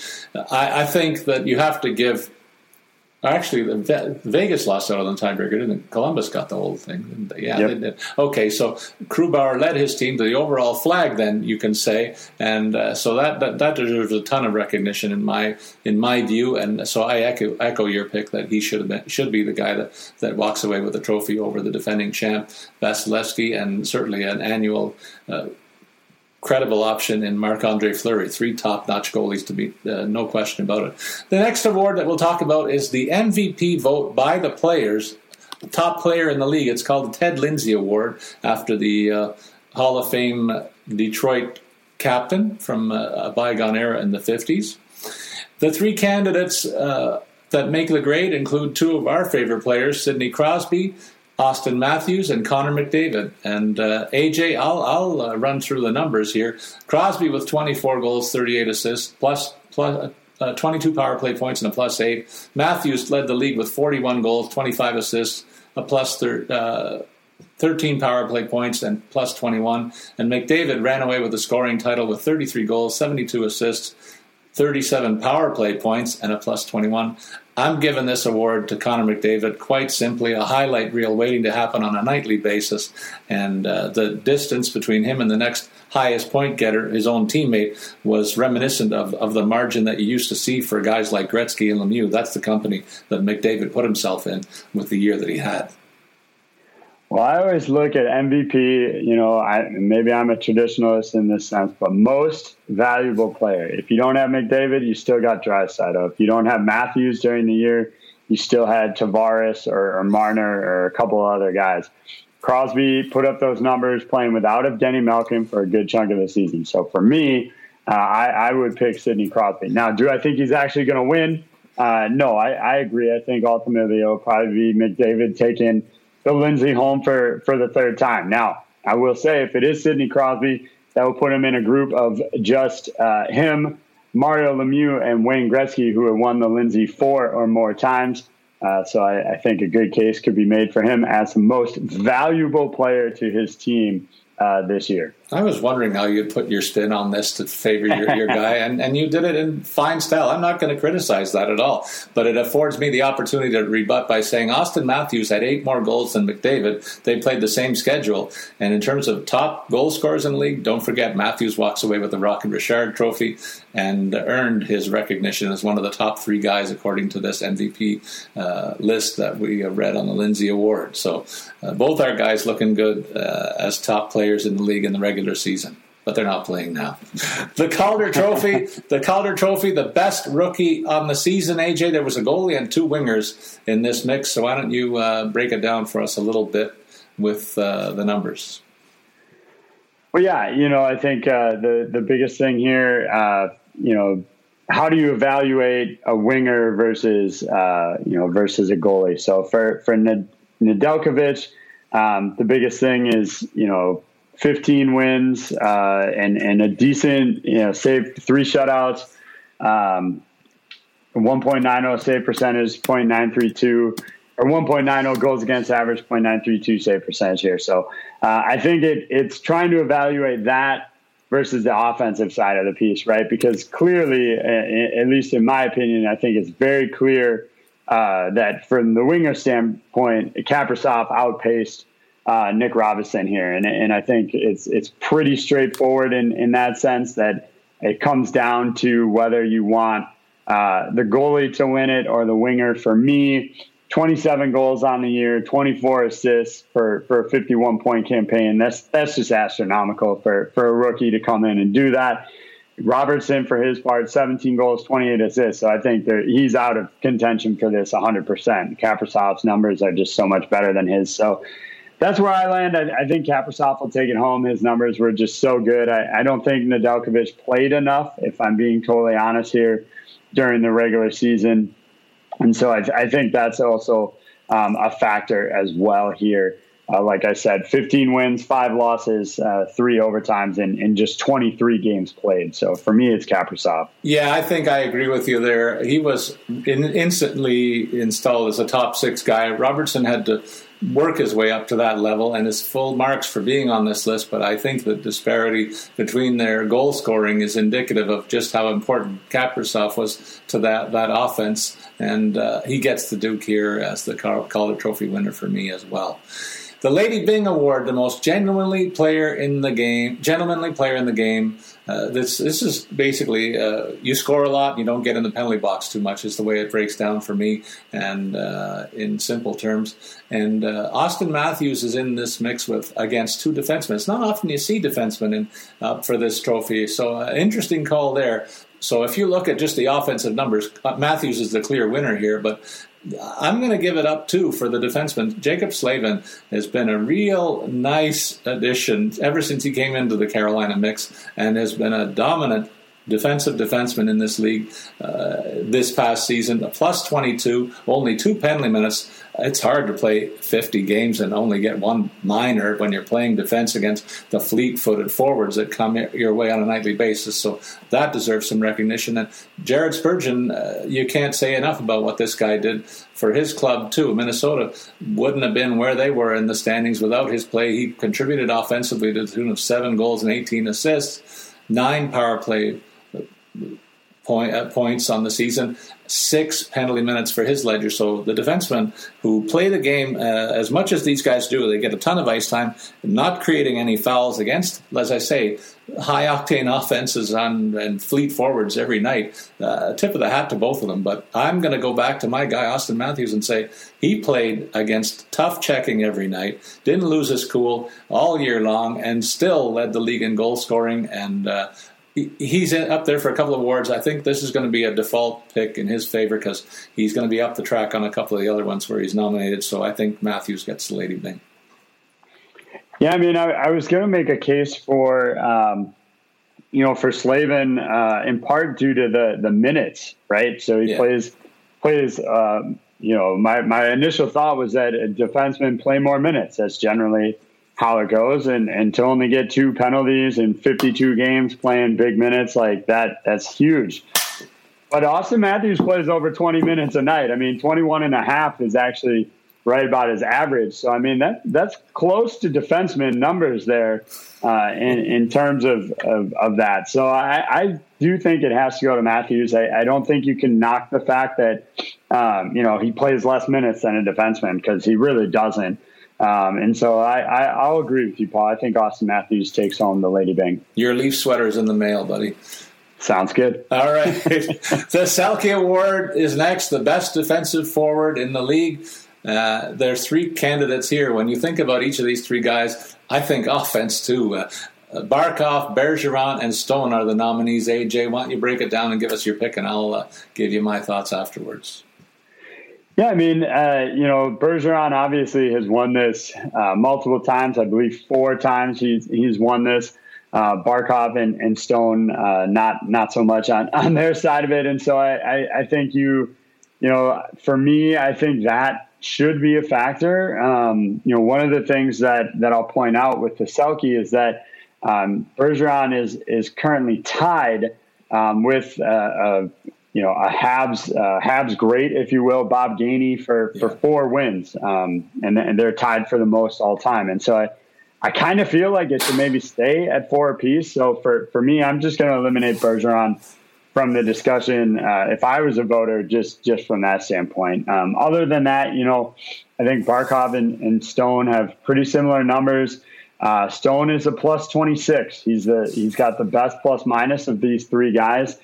S1: I, I think that you have to give Actually, the Vegas lost out on the tiebreaker, didn't Columbus got the whole thing. Yeah, yep. they did. Okay, so Grubauer led his team to the overall flag. Then you can say, and uh, so that, that, that deserves a ton of recognition in my in my view. And so I echo echo your pick that he should have been, should be the guy that that walks away with the trophy over the defending champ Vasilevskiy, and certainly an annual uh, credible option in Marc Andre Fleury. Three top notch goalies to beat, uh, no question about it. The next award that we'll talk about is the MVP vote by the players. Top player in the league. It's called the Ted Lindsay Award after the uh, Hall of Fame Detroit captain from uh, a bygone era in the 50s. The three candidates uh, that make the grade include two of our favorite players, Sidney Crosby, Auston Matthews and Connor McDavid. And uh, AJ, I'll, I'll uh, run through the numbers here. Crosby with 24 goals, 38 assists, plus, plus uh, 22 power play points and a plus eight. Matthews led the league with 41 goals, 25 assists, a plus thir- uh, 13 power play points and plus 21. And McDavid ran away with the scoring title with 33 goals, 72 assists, 37 power play points, and a plus 21. I'm giving this award to Connor McDavid quite simply a highlight reel waiting to happen on a nightly basis. And uh, the distance between him and the next highest point getter, his own teammate, was reminiscent of, of the margin that you used to see for guys like Gretzky and Lemieux. That's the company that McDavid put himself in with the year that he had.
S2: Well, I always look at MVP, you know, I, maybe I'm a traditionalist in this sense, but most valuable player. If you don't have McDavid, you still got Draisaitl. If you don't have Matthews during the year, you still had Tavares or, or Marner or a couple of other guys. Crosby put up those numbers playing without Evgeny Malkin for a good chunk of the season. So for me, uh, I, I, would pick Sidney Crosby. Now, do I think he's actually going to win? Uh, no, I, I, agree. I think ultimately it'll probably be McDavid taking the Lindsay home for, for the third time. Now, I will say if it is Sidney Crosby, that will put him in a group of just uh, him, Mario Lemieux, and Wayne Gretzky, who have won the Lindsay four or more times. Uh, so I, I, think a good case could be made for him as the most valuable player to his team uh, this year.
S1: I was wondering how you'd put your spin on this to favor your, your guy, and, and you did it in fine style. I'm not going to criticize that at all, but it affords me the opportunity to rebut by saying Auston Matthews had eight more goals than McDavid. They played the same schedule, and in terms of top goal scorers in the league, don't forget Matthews walks away with the Rocket Richard Trophy and earned his recognition as one of the top three guys according to this MVP uh, list that we read on the Lindsay Award. So uh, both our guys looking good uh, as top players in the league in the regular regular season, but they're not playing now. the Calder Trophy, the Calder Trophy, the best rookie on the season. AJ, there was a goalie and two wingers in this mix. So why don't you uh, break it down for us a little bit with uh, the numbers?
S2: Well, yeah, you know, I think uh, the the biggest thing here, uh, you know, how do you evaluate a winger versus uh, you know versus a goalie? So for for Nedeljkovic, um, the biggest thing is you know 15 wins uh, and and a decent you know save three shutouts, um, 1.90 save percentage, 0.932 or 1.90 goals against average, 0.932 save percentage here. So uh, I think it it's trying to evaluate that versus the offensive side of the piece, right? Because clearly, at least in my opinion, I think it's very clear uh, that from the winger standpoint, Kaprizov outpaced uh, Nick Robinson here, and and I think it's it's pretty straightforward in in that sense that it comes down to whether you want uh, the goalie to win it or the winger. For me, 27 goals on the year, 24 assists for for a 51 point campaign. That's that's just astronomical for for a rookie to come in and do that. Robertson, for his part, 17 goals, 28 assists. So I think he's out of contention for this 100%. Kaprizov's numbers are just so much better than his. So that's where I land. I, I think Kaprizov will take it home. His numbers were just so good. I, I don't think Nedeljkovic played enough, if I'm being totally honest here, during the regular season. And so I, I think that's also um, a factor as well here. Uh, like I said, 15 wins, five losses, uh, three overtimes, and, just 23 games played. So for me, it's Kaprizov.
S1: Yeah, I think I agree with you there. He was in, instantly installed as a top six guy. Robertson had to work his way up to that level and is full marks for being on this list. But I think the disparity between their goal scoring is indicative of just how important Kaprizov was to that that offense, and uh, he gets the Duke here as the Calder Trophy winner for me as well. The Lady Byng Award, the most genuinely player in the game, gentlemanly player in the game. Uh, this this is basically uh, you score a lot, you don't get in the penalty box too much. Is the way it breaks down for me, and uh, in simple terms. And uh, Auston Matthews is in this mix with against two defensemen. It's not often you see defensemen in uh, for this trophy, so uh, interesting call there. So if you look at just the offensive numbers, uh, Matthews is the clear winner here, but I'm going to give it up too for the defenseman. Jaccob Slavin has been a real nice addition ever since he came into the Carolina mix and has been a dominant defensive defenseman in this league uh, this past season. Plus 22, only two penalty minutes. It's hard to play 50 games and only get one minor when you're playing defense against the fleet footed forwards that come your way on a nightly basis. So that deserves some recognition. And Jared Spurgeon, uh, you can't say enough about what this guy did for his club, too. Minnesota wouldn't have been where they were in the standings without his play. He contributed offensively to the tune of seven goals and 18 assists, nine power play point, uh, points on the season, six penalty minutes for his ledger. So the defensemen who play the game uh, as much as these guys do, they get a ton of ice time, not creating any fouls against, as I say, high octane offenses on and fleet forwards every night. Uh, tip of the hat to both of them. But I'm going to go back to my guy Auston Matthews and say he played against tough checking every night, didn't lose his cool all year long, and still led the league in goal scoring and uh, he's up there for a couple of awards. I think this is going to be a default pick in his favor because he's going to be up the track on a couple of the other ones where he's nominated. So I think Matthews gets the Lady Byng.
S2: Yeah, I mean, I, I was going to make a case for um, you know, for Slavin, uh, in part due to the the minutes, right? So he yeah. plays plays. Um, you know, my my initial thought was that a defensemen play more minutes. That's generally how it goes, and and to only get two penalties in 52 games playing big minutes like that, that's huge. But Auston Matthews plays over 20 minutes a night. I mean, 21 and a half is actually right about his average. So I mean that that's close to defenseman numbers there uh, in in terms of, of, of that. So I, I, do think it has to go to Matthews. I, I don't think you can knock the fact that um, you know he plays less minutes than a defenseman because he really doesn't. Um, and so I, I will agree with you, Paul. I think Auston Matthews takes home the Lady Byng.
S1: Your Leaf sweater is in the mail, buddy.
S2: Sounds good.
S1: All right. the Selke Award is next, the best defensive forward in the league. Uh, there's three candidates here. When you think about each of these three guys, I think offense too. Uh, Barkov, Bergeron, and Stone are the nominees. AJ, why don't you break it down and give us your pick, and I'll uh, give you my thoughts afterwards.
S2: Yeah, I mean, uh, you know, Bergeron obviously has won this uh, multiple times. I believe four times he's he's won this. Uh, Barkov and, and Stone, uh, not not so much on, on their side of it, and so I, I, I think you, you know, for me, I think that should be a factor. Um, you know, one of the things that that I'll point out with the Selke is that um, Bergeron is is currently tied um, with uh, a, you know a Habs uh, Habs great, if you will, Bob Gainey for for four wins, um, and, and they're tied for the most all time. And so I. I kind of feel like it should maybe stay at four apiece. So for, for me, I'm just going to eliminate Bergeron from the discussion uh, if I was a voter, just just from that standpoint. Um, other than that, you know, I think Barkov and, and Stone have pretty similar numbers. Uh, Stone is a plus 26. He's the he's got the best plus minus of these three guys.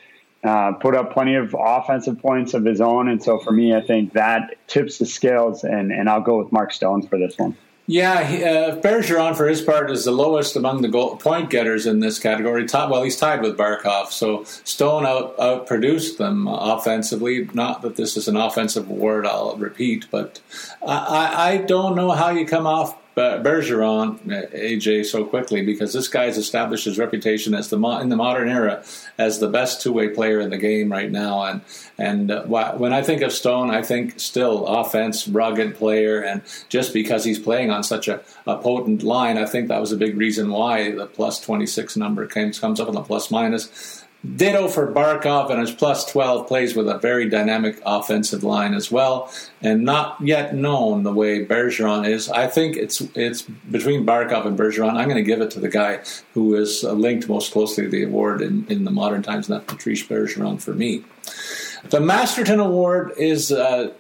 S2: Uh, put up plenty of offensive points of his own, and so for me, I think that tips the scales, and and I'll go with Mark Stone for this one.
S1: Yeah, he, uh, Bergeron, for his part, is the lowest among the goal, point getters in this category. Top, well, he's tied with Barkov. So Stone out outproduced them offensively. Not that this is an offensive award, I'll repeat, but I, I don't know how you come off Bergeron, AJ, so quickly because this guy's established his reputation as the in the modern era as the best two way player in the game right now. And and uh, when I think of Stone, I think still offense, rugged player, and just because he's playing on such a, a potent line, I think that was a big reason why the plus twenty six number comes comes up on the plus minus. Ditto for Barkov and his plus 12 plays with a very dynamic offensive line as well, and not yet known the way Bergeron is. I think it's it's between Barkov and Bergeron. I'm going to give it to the guy who is linked most closely to the award in, in the modern times, not Patrice Bergeron for me. The Masterton Award is. Uh,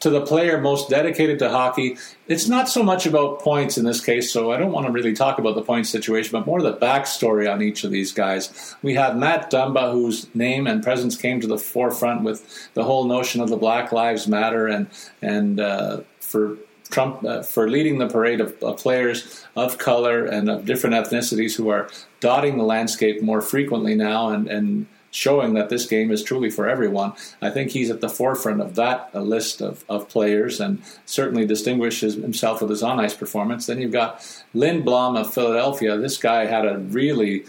S1: to the player most dedicated to hockey. It's not so much about points in this case, so I don't want to really talk about the point situation, but more the backstory on each of these guys. We have Matt Dumba, whose name and presence came to the forefront with the whole notion of the Black Lives Matter and and uh, for Trump uh, for leading the parade of, of, players of color and of different ethnicities who are dotting the landscape more frequently now and and showing that this game is truly for everyone. I think he's at the forefront of that list of, of players and certainly distinguishes himself with his on ice performance. Then you've got Lindblom of Philadelphia. This guy had a really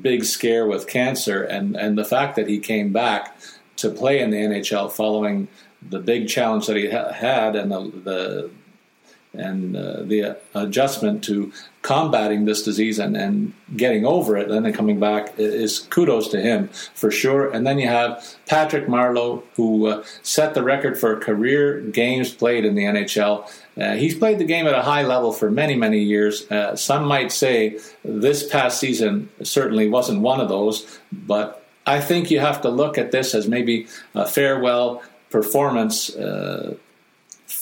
S1: big scare with cancer, and, and the fact that he came back to play in the NHL following the big challenge that he ha- had and the, the and uh, the adjustment to combating this disease and, and getting over it and then coming back is kudos to him for sure. And then you have Patrick Marleau, who uh, set the record for career games played in the NHL. Uh, he's played the game at a high level for many, many years. Uh, some might say this past season certainly wasn't one of those, but I think you have to look at this as maybe a farewell performance uh,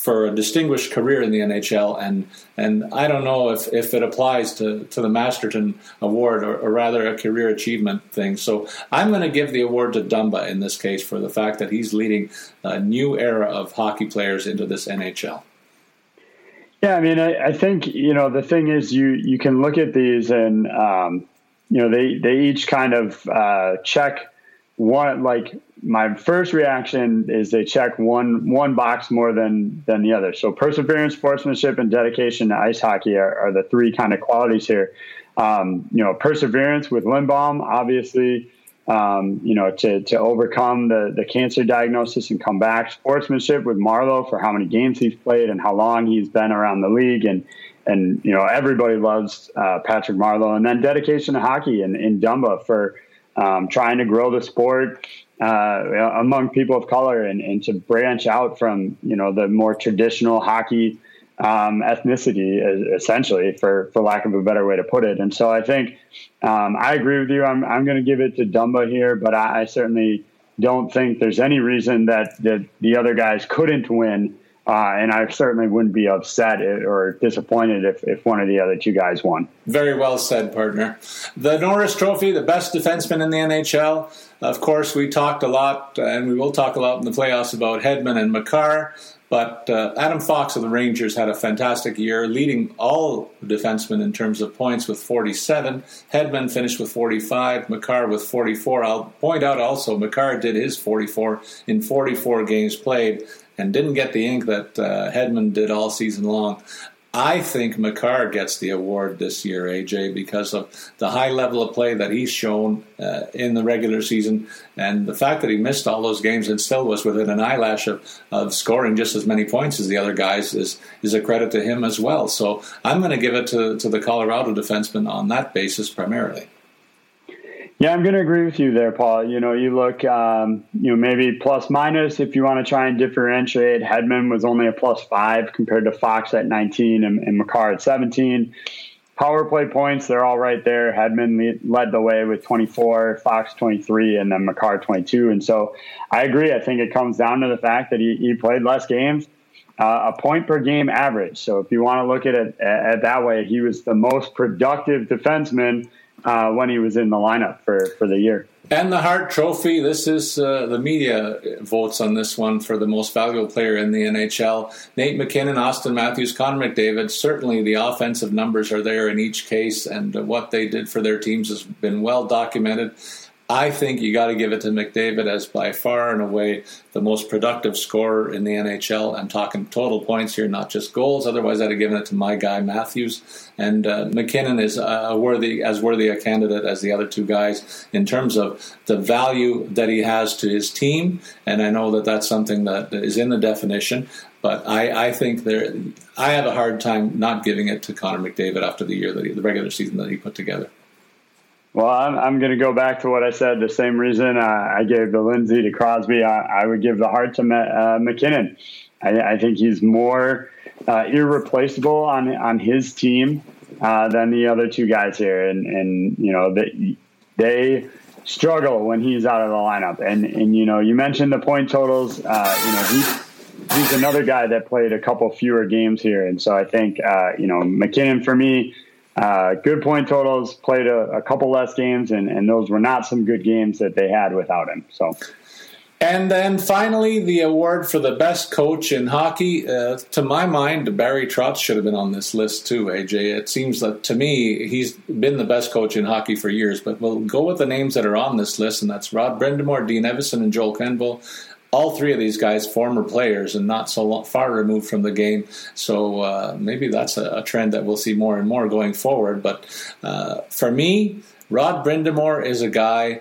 S1: for a distinguished career in the NHL, and and I don't know if, if it applies to, to the Masterton Award or, or rather a career achievement thing. So I'm going to give the award to Dumba in this case for the fact that he's leading a new era of hockey players into this NHL.
S2: Yeah, I mean, I, I think you know the thing is you you can look at these and um, you know they they each kind of uh, check one like my first reaction is they check one one box more than than the other. So perseverance, sportsmanship, and dedication to ice hockey are, are the three kind of qualities here. um, you know, perseverance with Lindblom, obviously, um, you know, to, to overcome the, the cancer diagnosis and come back. Sportsmanship with Marleau for how many games he's played and how long he's been around the league. And, and you know, everybody loves uh, Patrick Marleau. And then dedication to hockey and in Dumba for um, trying to grow the sport uh, among people of color and, and to branch out from, you know, the more traditional hockey um, ethnicity, essentially, for for lack of a better way to put it. And so I think um, I agree with you. I'm I'm going to give it to Dumba here, but I, I, certainly don't think there's any reason that that the other guys couldn't win. Uh, and I certainly wouldn't be upset or disappointed if, if one of the other two guys won.
S1: Very well said, partner. The Norris Trophy, the best defenseman in the NHL. Of course, we talked a lot, and we will talk a lot in the playoffs about Hedman and Makar. But uh, Adam Fox of the Rangers had a fantastic year, leading all defensemen in terms of points with 47. Hedman finished with 45, Makar with 44. I'll point out also, Makar did his 44 in 44 games played and didn't get the ink that uh, Hedman did all season long. I think Makar gets the award this year, AJ, because of the high level of play that he's shown uh, in the regular season and the fact that he missed all those games and still was within an eyelash of, of scoring just as many points as the other guys is, is a credit to him as well. So I'm going to give it to, to the Colorado defenseman on that basis primarily.
S2: Yeah, I'm going to agree with you there, Paul. You know, you look, um, you know, maybe plus minus if you want to try and differentiate. Hedman was only a plus five compared to Fox at 19 and, and Makar at 17. Power play points, they're all right there. Hedman led the way with 24, Fox 23, and then Makar 22. And so I agree. I think it comes down to the fact that he, he played less games. Uh, a point per game average. So if you want to look at it at that way, he was the most productive defenseman uh, when he was in the lineup for, for the year.
S1: And the Hart Trophy. This is uh, the media votes on this one for the most valuable player in the NHL. Nate MacKinnon, Auston Matthews, Connor McDavid. Certainly, the offensive numbers are there in each case, and what they did for their teams has been well documented. I think you got to give it to McDavid as by far and away the most productive scorer in the NHL. I'm talking total points here, not just goals. Otherwise, I'd have given it to my guy Matthews. And uh, MacKinnon is a worthy as worthy a candidate as the other two guys in terms of the value that he has to his team. And I know that that's something that is in the definition. But I, I think there, I have a hard time not giving it to Connor McDavid after the year that he, the regular season that he put together.
S2: Well, I'm, I'm going to go back to what I said. The same reason uh, I gave the Lindsay to Crosby, I, I, would give the Hart to uh, MacKinnon. I, I, think he's more uh, irreplaceable on on his team uh, than the other two guys here, and and you know they they struggle when he's out of the lineup. And and you know you mentioned the point totals. Uh, you know he's he's another guy that played a couple fewer games here, and so I think uh, you know MacKinnon for me uh, good point totals, played a, a couple less games, and, and those were not some good games that they had without him. So.
S1: And then finally, the award for the best coach in hockey. Uh, to my mind, Barry Trotz should have been on this list too, AJ. It seems that to me, he's been the best coach in hockey for years. But we'll go with the names that are on this list, and that's Rod Brind'Amour, Dean Evason, and Joel Quenneville all three of these guys former players and not so long, far removed from the game. So uh, maybe that's a, a, trend that we'll see more and more going forward. But uh, for me, Rod Brind'Amour is a guy.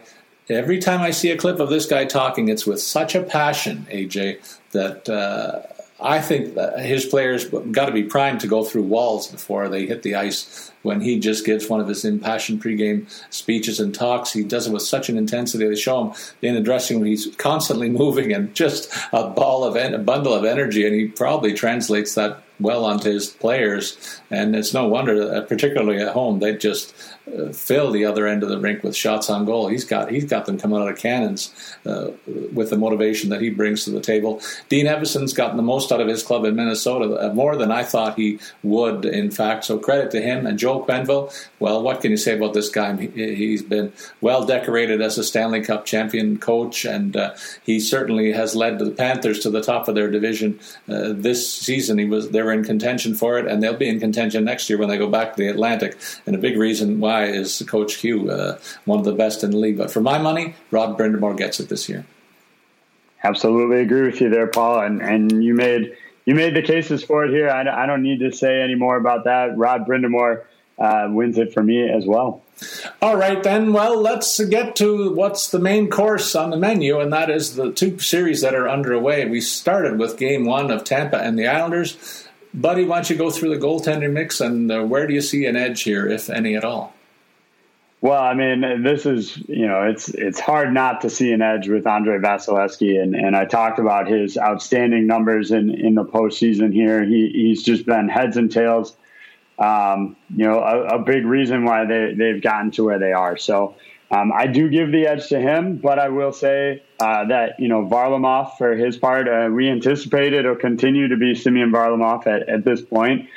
S1: Every time I see a clip of this guy talking, it's with such a passion, AJ, that uh, I think his players got to be primed to go through walls before they hit the ice when he just gives one of his impassioned pregame speeches and talks. He does it with such an intensity. They show him in the dressing room. He's constantly moving and just a ball of en- a bundle of energy, and he probably translates that well onto his players. And it's no wonder, that, particularly at home, they just fill the other end of the rink with shots on goal. He's got he's got them coming out of cannons uh, with the motivation that he brings to the table. Dean Evason's gotten the most out of his club in Minnesota, uh, more than I thought he would. In fact, so credit to him and Joe Quenneville. Well, what can you say about this guy? He, has been well decorated as a Stanley Cup champion coach, and uh, he certainly has led the Panthers to the top of their division uh, this season. He was they were in contention for it, and they'll be in contention next year when they go back to the Atlantic. And a big reason why is Coach Q, uh, one of the best in the league. But for my money, Rod Brind'Amour gets it this year.
S2: Absolutely agree with you there, Paul. And and you made you made the cases for it here. I, I don't need to say any more about that. Rod Brind'Amour, uh, wins it for me as well.
S1: All right, then. Well, let's get to what's the main course on the menu, and that is the two series that are underway. We started with game one of Tampa and the Islanders. Buddy, why don't you go through the goaltender mix and uh, where do you see an edge here, if any at all?
S2: Well, I mean, this is you know, it's it's hard not to see an edge with Andrei Vasilevskiy, and and I talked about his outstanding numbers in in the postseason here. He he's just been heads and tails. Um, you know, a, a, big reason why they they've gotten to where they are. So um, I do give the edge to him, but I will say uh, that you know Varlamov, for his part, uh, we anticipate it'll continue to be Semyon Varlamov at, at this point.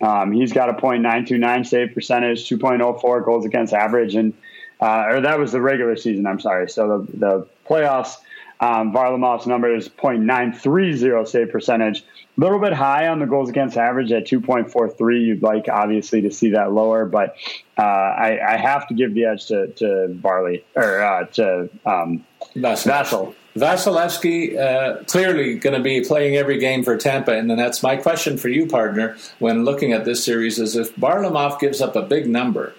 S2: Um, he's got a .929 save percentage, 2.04 goals against average, and uh, or that was the regular season. I'm sorry. So the the playoffs, um, Varlamov's number is .930 save percentage, a little bit high on the goals against average at 2.43. You'd like obviously to see that lower, but uh, I, I, have to give the edge to to Barley or uh, to um, Vassal.
S1: Vasilevskiy uh, clearly going to be playing every game for Tampa and then that's My question for you, partner, when looking at this series is if Varlamov gives up a big number,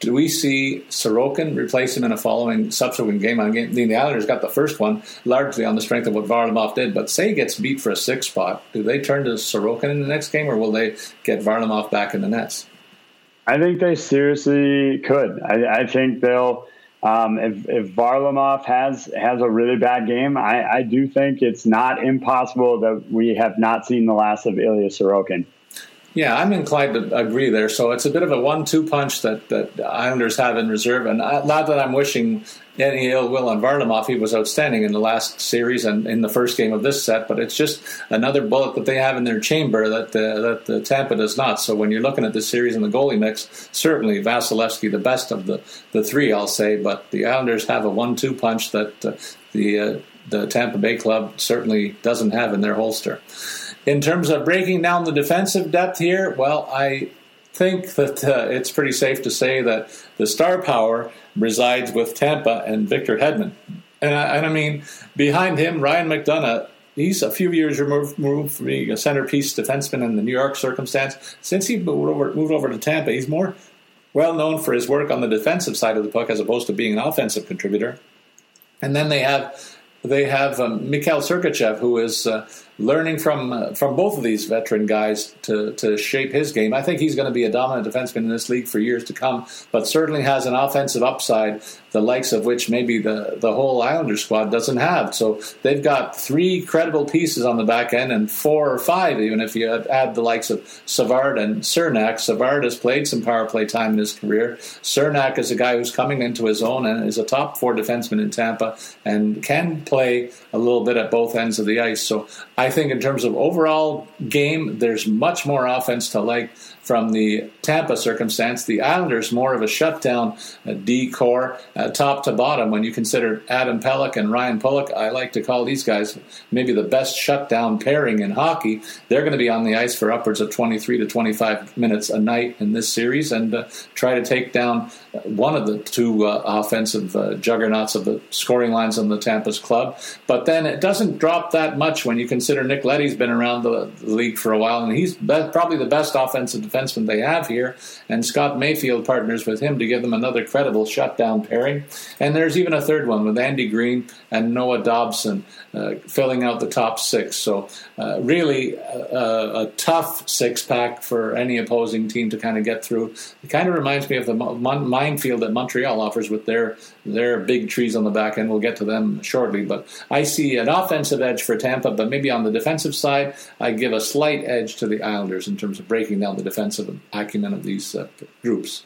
S1: do we see Sorokin replace him in a following subsequent game? I mean, the Islanders got the first one largely on the strength of what Varlamov did, but say he gets beat for a six spot, do they turn to Sorokin in the next game, or will they get Varlamov back in the nets?
S2: I think they seriously could. I, I think they'll um, if, if Varlamov has has a really bad game, I, I, do think it's not impossible that we have not seen the last of Ilya Sorokin.
S1: Yeah, I'm inclined to agree there. So it's a bit of a one-two punch that that Islanders have in reserve, and not that I'm wishing any ill will on Varlamov. He was outstanding in the last series and in the first game of this set, but it's just another bullet that they have in their chamber that the, that the Tampa does not. So when you're looking at this series and the goalie mix, certainly Vasilevskiy the best of the the three, I'll say. But the Islanders have a one-two punch that uh, the uh, the Tampa Bay club certainly doesn't have in their holster. In terms of breaking down the defensive depth here, well, I think that uh, it's pretty safe to say that the star power resides with Tampa and Victor Hedman. And I, and I mean, behind him, Ryan McDonagh he's a few years removed, removed from being a centerpiece defenseman in the New York circumstance. Since he moved over, moved over to Tampa, he's more well known for his work on the defensive side of the puck as opposed to being an offensive contributor. And then they have they have um, Mikhail Sergachev, who is uh, learning from uh, from both of these veteran guys to to shape his game. I think he's going to be a dominant defenseman in this league for years to come, but certainly has an offensive upside, the likes of which maybe the the whole Islander squad doesn't have. So they've got three credible pieces on the back end, and four or five even if you add the likes of Savard and Cernak. Savard has played some power play time in his career. Cernak is a guy who's coming into his own and is a top four defenseman in Tampa and can play a little bit at both ends of the ice. So I think in terms of overall game, there's much more offense to like from the Tampa circumstance. The Islanders more of a shutdown a D corps, uh, top to bottom. When you consider Adam Pelech and Ryan Pulock, I like to call these guys maybe the best shutdown pairing in hockey. They're going to be on the ice for upwards of 23 to 25 minutes a night in this series and uh, try to take down one of the two uh, offensive uh, juggernauts of the scoring lines on the Tampa's club. But then it doesn't drop that much when you consider Nick Leddy's been around the, the league for a while, and he's probably the best offensive defenseman they have here. And Scott Mayfield partners with him to give them another credible shutdown pairing. And there's even a third one with Andy Greene and Noah Dobson uh, filling out the top six. So uh, really a, a tough six pack for any opposing team to kind of get through. It kind of reminds me of the minefield that Montreal offers with their their big trees on the back end. We'll get to them shortly, but I see an offensive edge for Tampa, but maybe on the defensive side, I give a slight edge to the Islanders in terms of breaking down the defensive acumen of these uh, groups.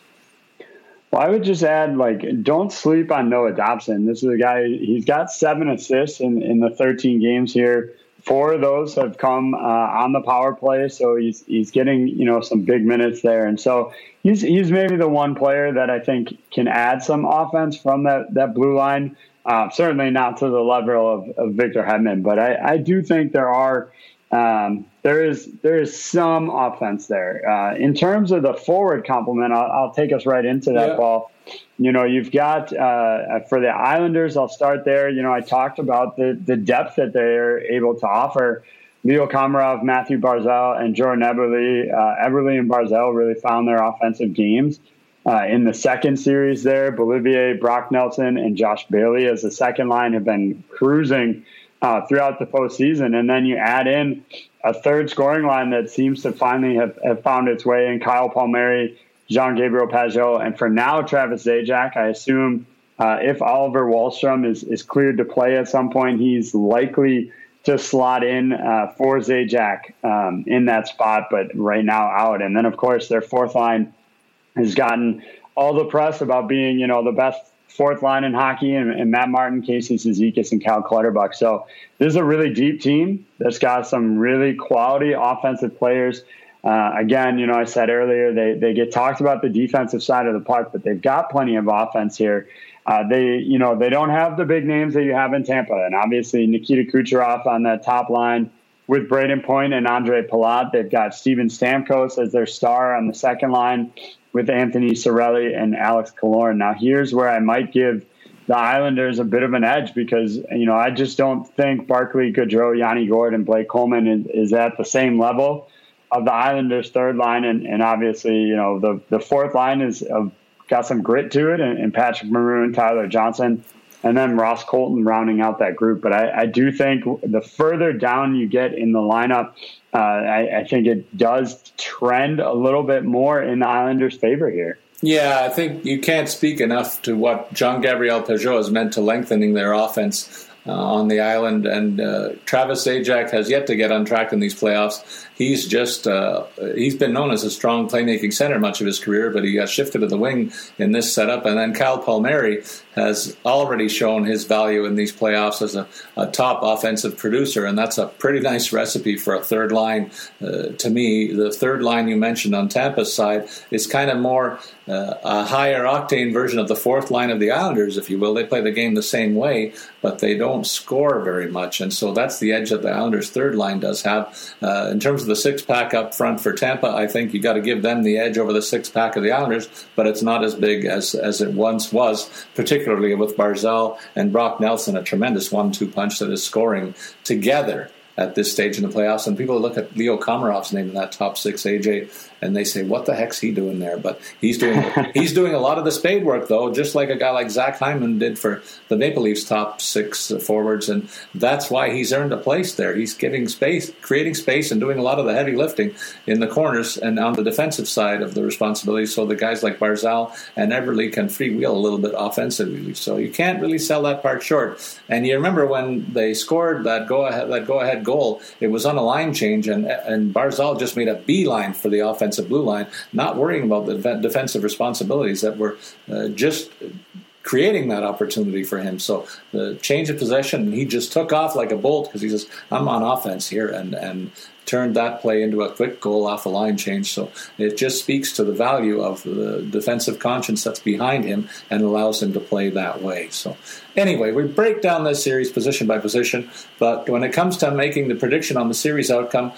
S2: Well, I would just add, like, don't sleep on Noah Dobson. This is a guy, he's got seven assists in, in the 13 games here. Four of those have come uh, on the power play, so he's he's getting you know some big minutes there, and so he's he's maybe the one player that I think can add some offense from that that blue line. Uh, certainly not to the level of, of Victor Hedman, but I, I do think there are um, there is there is some offense there. Uh, in terms of the forward complement, I'll, I'll take us right into that yeah. ball. You know, you've got uh, for the Islanders. I'll start there. You know, I talked about the the depth that they're able to offer. Leo Komarov, Mathew Barzal, and Jordan Eberle. Uh, Eberle and Barzal really found their offensive games. Uh, in the second series there, Beauvillier, Brock Nelson, and Josh Bailey as the second line have been cruising uh, throughout the postseason. And then you add in a third scoring line that seems to finally have, have found its way in Kyle Palmieri, Jean Gabriel Pageau, and for now, Travis Zajac. I assume uh, if Oliver Wahlstrom is, is cleared to play at some point, he's likely to slot in uh, for Zajac um, in that spot, but right now out. And then, of course, their fourth line has gotten all the press about being, you know, the best fourth line in hockey, and, and Matt Martin, Casey Cizikas, and Cal Clutterbuck. So this is a really deep team that's got some really quality offensive players. Uh, again, you know, I said earlier they they get talked about the defensive side of the puck, but they've got plenty of offense here. Uh, they, you know, they don't have the big names that you have in Tampa, and obviously Nikita Kucherov on that top line with Brayden Point and Andre Palat. They've got Steven Stamkos as their star on the second line with Anthony Cirelli and Alex Killorn. Now, here's where I might give the Islanders a bit of an edge because, you know, I just don't think Barclay Goodrow, Yanni Gourde, and Blake Coleman is, is, at the same level of the Islanders' third line. And, and obviously, you know, the, the fourth line is uh, got some grit to it, and, and Patrick Maroon, Tyler Johnson, and then Ross Colton rounding out that group. But I, I do think the further down you get in the lineup, uh, I, I, think it does trend a little bit more in the Islanders' favor here.
S1: Yeah, I think you can't speak enough to what Jean Gabriel Pageau has meant to lengthening their offense uh, on the island. And uh, Travis Zajac has yet to get on track in these playoffs. He's just uh, he's been known as a strong playmaking center much of his career, but he got shifted to the wing in this setup. And then Kyle Palmieri has already shown his value in these playoffs as a, a top offensive producer, and that's a pretty nice recipe for a third line. Uh, to me, the third line you mentioned on Tampa's side is kind of more uh, a higher octane version of the fourth line of the Islanders, if you will. They play the game the same way, but they don't score very much, and so that's the edge that the Islanders' third line does have. Uh, in terms of the six pack up front for Tampa, I think you got to give them the edge over the six pack of the Islanders, but it's not as big as as it once was, particularly with Barzal and Brock Nelson, a tremendous one-two punch that is scoring together at this stage in the playoffs. And people look at Leo Komarov's name in that top six, AJ, and they say, "What the heck's he doing there?" But he's doing he's doing a lot of the spade work, though, just like a guy like Zach Hyman did for the Maple Leafs top six forwards, and that's why he's earned a place there. He's giving space, creating space, and doing a lot of the heavy lifting in the corners and on the defensive side of the responsibility. So the guys like Barzal and Eberle can freewheel a little bit offensively. So you can't really sell that part short. And you remember when they scored that go ahead that go ahead goal, it was on a line change, and and Barzal just made a beeline for the offense offensive blue line, not worrying about the defensive responsibilities that were uh, just creating that opportunity for him. So the change of possession, he just took off like a bolt because he says, "I'm on offense here," and and turned that play into a quick goal off a line change. So it just speaks to the value of the defensive conscience that's behind him and allows him to play that way. So anyway, we break down this series position by position, but when it comes to making the prediction on the series outcome,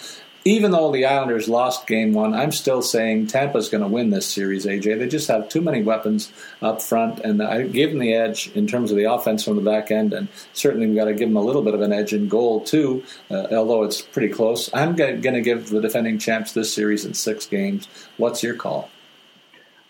S1: even though the Islanders lost game one, I'm still saying Tampa's going to win this series, AJ. They just have too many weapons up front, and I give them the edge in terms of the offense from the back end, and certainly we've got to give them a little bit of an edge in goal, too, uh, although it's pretty close. I'm going to give the defending champs this series in six games. What's your call?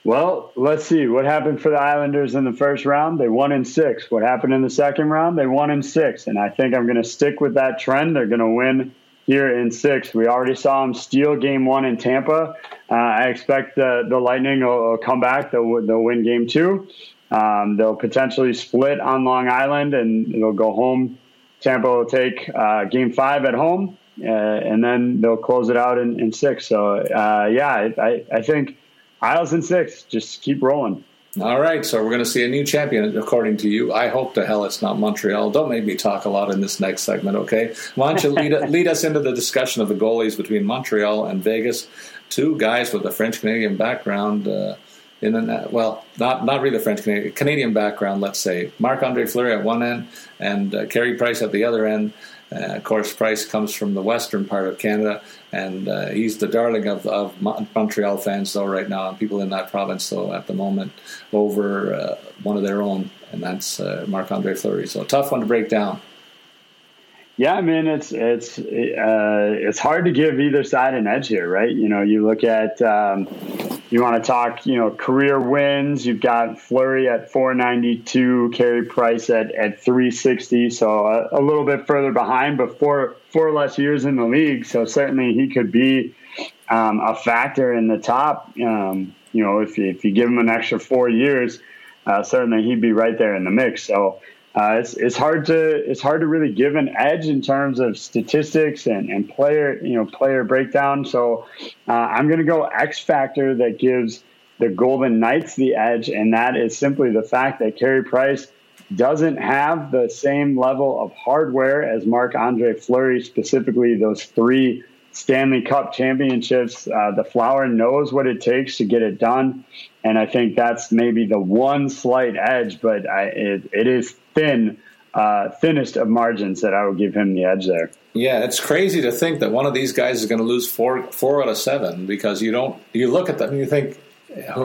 S2: Well, let's see what happened for the Islanders in the first round. They won in six. What happened in the second round? They won in six. And I think I'm going to stick with that trend. They're going to win here in six. We already saw them steal game one in Tampa. Uh, I expect the, the Lightning will, will come back. They'll, they'll win game two. Um, they'll potentially split on Long Island and they'll go home. Tampa will take uh, game five at home, uh, and then they'll close it out in, in six. So, uh, yeah, I, I think Isles in six. Just keep rolling.
S1: All right, so we're going to see a new champion, according to you. I hope to hell it's not Montreal. Don't make me talk a lot in this next segment, okay? Why don't you lead, lead us into the discussion of the goalies between Montreal and Vegas? Two guys with a French Canadian background. Uh, in the, well, not not really the French Canadian Canadian background, let's say. Marc Andre Fleury at one end and uh, Carey Price at the other end. Uh, of course, Price comes from the western part of Canada, and uh, he's the darling of, of Montreal fans, though, right now, and people in that province, though, at the moment, over uh, one of their own, and that's uh, Marc Andre Fleury. So, tough one to break down.
S2: Yeah, I mean it's it's uh, it's hard to give either side an edge here, right? You know, you look at um, you want to talk, you know, career wins. You've got Fleury at 492, Carey Price at, at 360, so a, a, little bit further behind, but four four less years in the league. So certainly he could be um, a factor in the top. Um, you know, if you, if you give him an extra four years, uh, certainly he'd be right there in the mix. So uh, it's, it's hard to it's hard to really give an edge in terms of statistics and, and player you know player breakdown. So uh, I'm going to go X factor that gives the Golden Knights the edge, and that is simply the fact that Carey Price doesn't have the same level of hardware as Marc Andre Fleury, specifically those three Stanley Cup championships. Uh, the Flower knows what it takes to get it done, and I think that's maybe the one slight edge, but I, it, it is thin, uh, thinnest of margins that I would give him the edge there.
S1: Yeah, it's crazy to think that one of these guys is going to lose four four out of seven because you don't you look at them and you think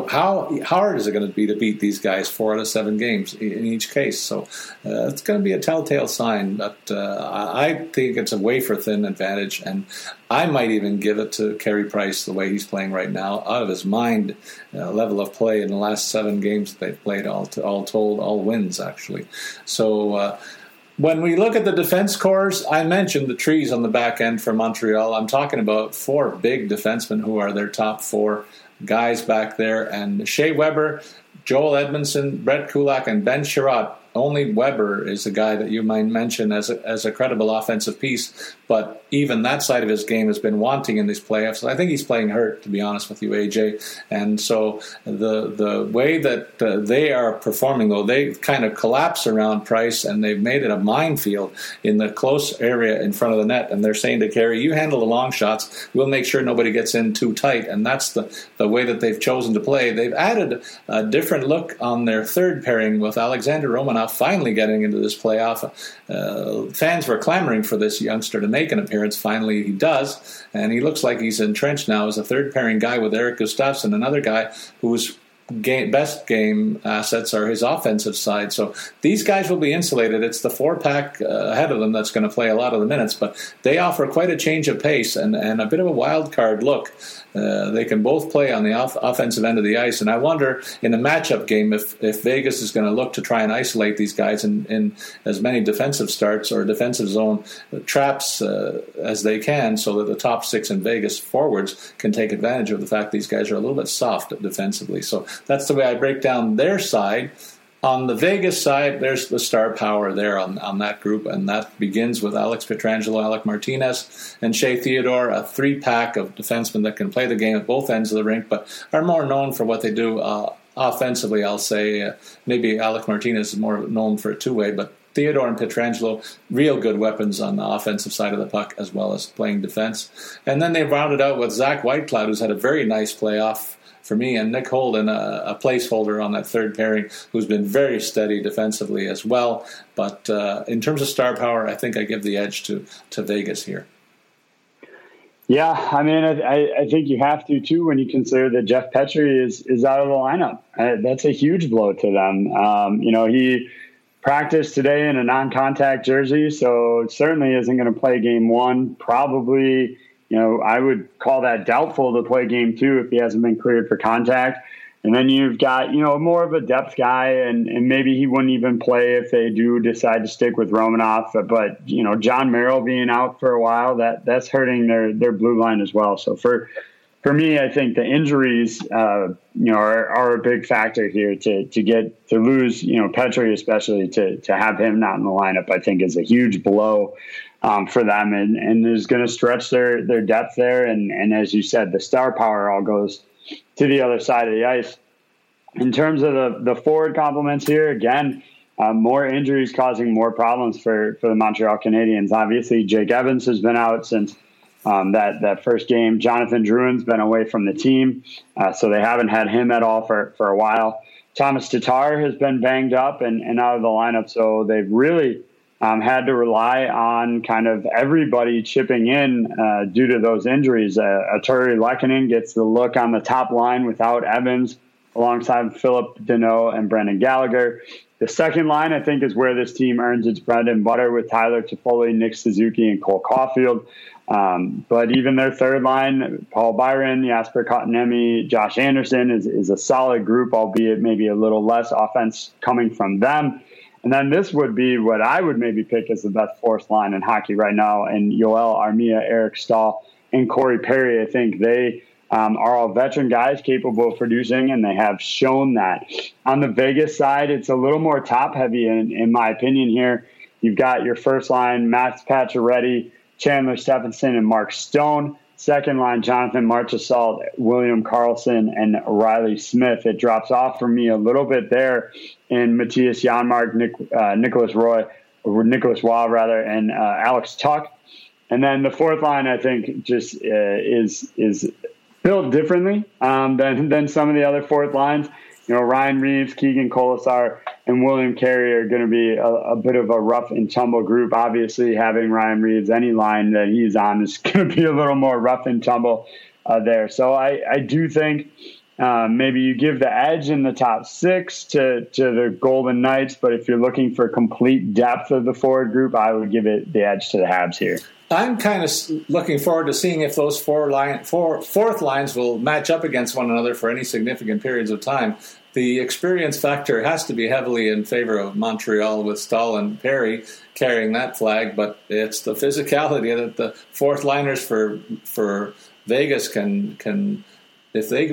S1: how hard is it going to be to beat these guys four out of seven games in each case? So uh, it's going to be a telltale sign. But uh, I think it's a wafer thin advantage, and I might even give it to Carey Price the way he's playing right now, out of his mind uh, level of play in the last seven games that they've played, all to, all told, all wins actually. So. Uh, when we look at the defense corps, I mentioned the trees on the back end for Montreal. I'm talking about four big defensemen who are their top four guys back there. And Shea Weber, Joel Edmundson, Brett Kulak, and Ben Chiarot only Weber is a guy that you might mention as a, as a credible offensive piece, but even that side of his game has been wanting in these playoffs. I think he's playing hurt, to be honest with you, AJ. And so the the way that uh, they are performing, though, they kind of collapse around Price, and they've made it a minefield in the close area in front of the net. And they're saying to Carey, "You handle the long shots. We'll make sure nobody gets in too tight." And that's the the way that they've chosen to play. They've added a different look on their third pairing with Alexander Romanov finally getting into this playoff. Uh, fans were clamoring for this youngster to make an appearance. Finally, he does, and he looks like he's entrenched now as a third pairing guy with Erik Gustafsson, another guy who's game, best game assets are his offensive side. So these guys will be insulated. It's the four pack uh, ahead of them that's going to play a lot of the minutes, but they offer quite a change of pace and, and a bit of a wild card look. Uh, they can both play on the off- offensive end of the ice, and I wonder in a matchup game if, if Vegas is going to look to try and isolate these guys in, in as many defensive starts or defensive zone traps uh, as they can, so that the top six in Vegas forwards can take advantage of the fact these guys are a little bit soft defensively. So that's the way I break down their side. On the Vegas side, there's the star power there on, on that group, and that begins with Alex Pietrangelo, Alec Martinez, and Shea Theodore, a three pack of defensemen that can play the game at both ends of the rink, but are more known for what they do uh, offensively. I'll say uh, maybe Alec Martinez is more known for a two way, but Theodore and Pietrangelo, real good weapons on the offensive side of the puck as well as playing defense. And then they've rounded out with Zach Whitecloud, who's had a very nice playoff for me, and Nick Holden, a, a, placeholder on that third pairing, who's been very steady defensively as well. But uh, in terms of star power, I think I give the edge to to Vegas here.
S2: Yeah, I mean, I, I think you have to too when you consider that Jeff Petry is is out of the lineup. Uh, that's a huge blow to them. Um, you know, he practiced today in a non-contact jersey, so certainly isn't going to play game one. Probably you know, I would call that doubtful to play game two if he hasn't been cleared for contact. And then you've got, you know, more of a depth guy, and, and maybe he wouldn't even play if they do decide to stick with Romanov. But, you know, Jon Merrill being out for a while, that that's hurting their, their blue line as well. So for for me, I think the injuries, uh, you know, are, are a big factor here to to get to lose, you know, Petry especially to to have him not in the lineup. I think is a huge blow um, for them, and and is going to stretch their their depth there. And and as you said, the star power all goes to the other side of the ice. In terms of the the forward complements here, again. Uh, more injuries causing more problems for, for the Montreal Canadiens. Obviously, Jake Evans has been out since um, that that first game. Jonathan Drouin's been away from the team, uh, so they haven't had him at all for, for a while. Tomas Tatar has been banged up and, and out of the lineup, so they've really um, had to rely on kind of everybody chipping in uh, due to those injuries. Uh, Artturi Lehkonen gets the look on the top line without Evans, alongside Phillip Danault and Brendan Gallagher. The second line, I think, is where this team earns its bread and butter with Tyler Toffoli, Nick Suzuki, and Cole Caufield. Um, but even their third line, Paul Byron, Jesper Kotkaniemi, Josh Anderson is, is a solid group, albeit maybe a little less offense coming from them. And then this would be what I would maybe pick as the best fourth line in hockey right now. And Joel Armia, Eric Staal, and Corey Perry, I think they um, are all veteran guys capable of producing, and they have shown that. On the Vegas side, it's a little more top heavy, in, in my opinion. Here, you've got your first line, Max Pacioretty, Chandler Stephenson, and Mark Stone. Second line, Jonathan Marchessault, William Karlsson, and Riley Smith. It drops off for me a little bit there in Mattias Janmark, Nick, uh, Nicholas Roy, Nicholas Waugh, rather, and uh, Alex Tuch. And then the fourth line, I think, just uh, is is built differently um, than than some of the other fourth lines. You know, Ryan Reaves, Keegan Kolesar, and William Carey are going to be a, a, bit of a rough and tumble group. Obviously, having Ryan Reaves, any line that he's on is going to be a little more rough and tumble uh, there. So I, I do think um, maybe you give the edge in the top six to, to the Golden Knights, but if you're looking for complete depth of the forward group, I would give it the edge to the Habs here.
S1: I'm kind of looking forward to seeing if those four line, four, fourth lines will match up against one another for any significant periods of time. The experience factor has to be heavily in favor of Montreal with Staal and Perry carrying that flag, but it's the physicality that the fourth liners for for Vegas can can if they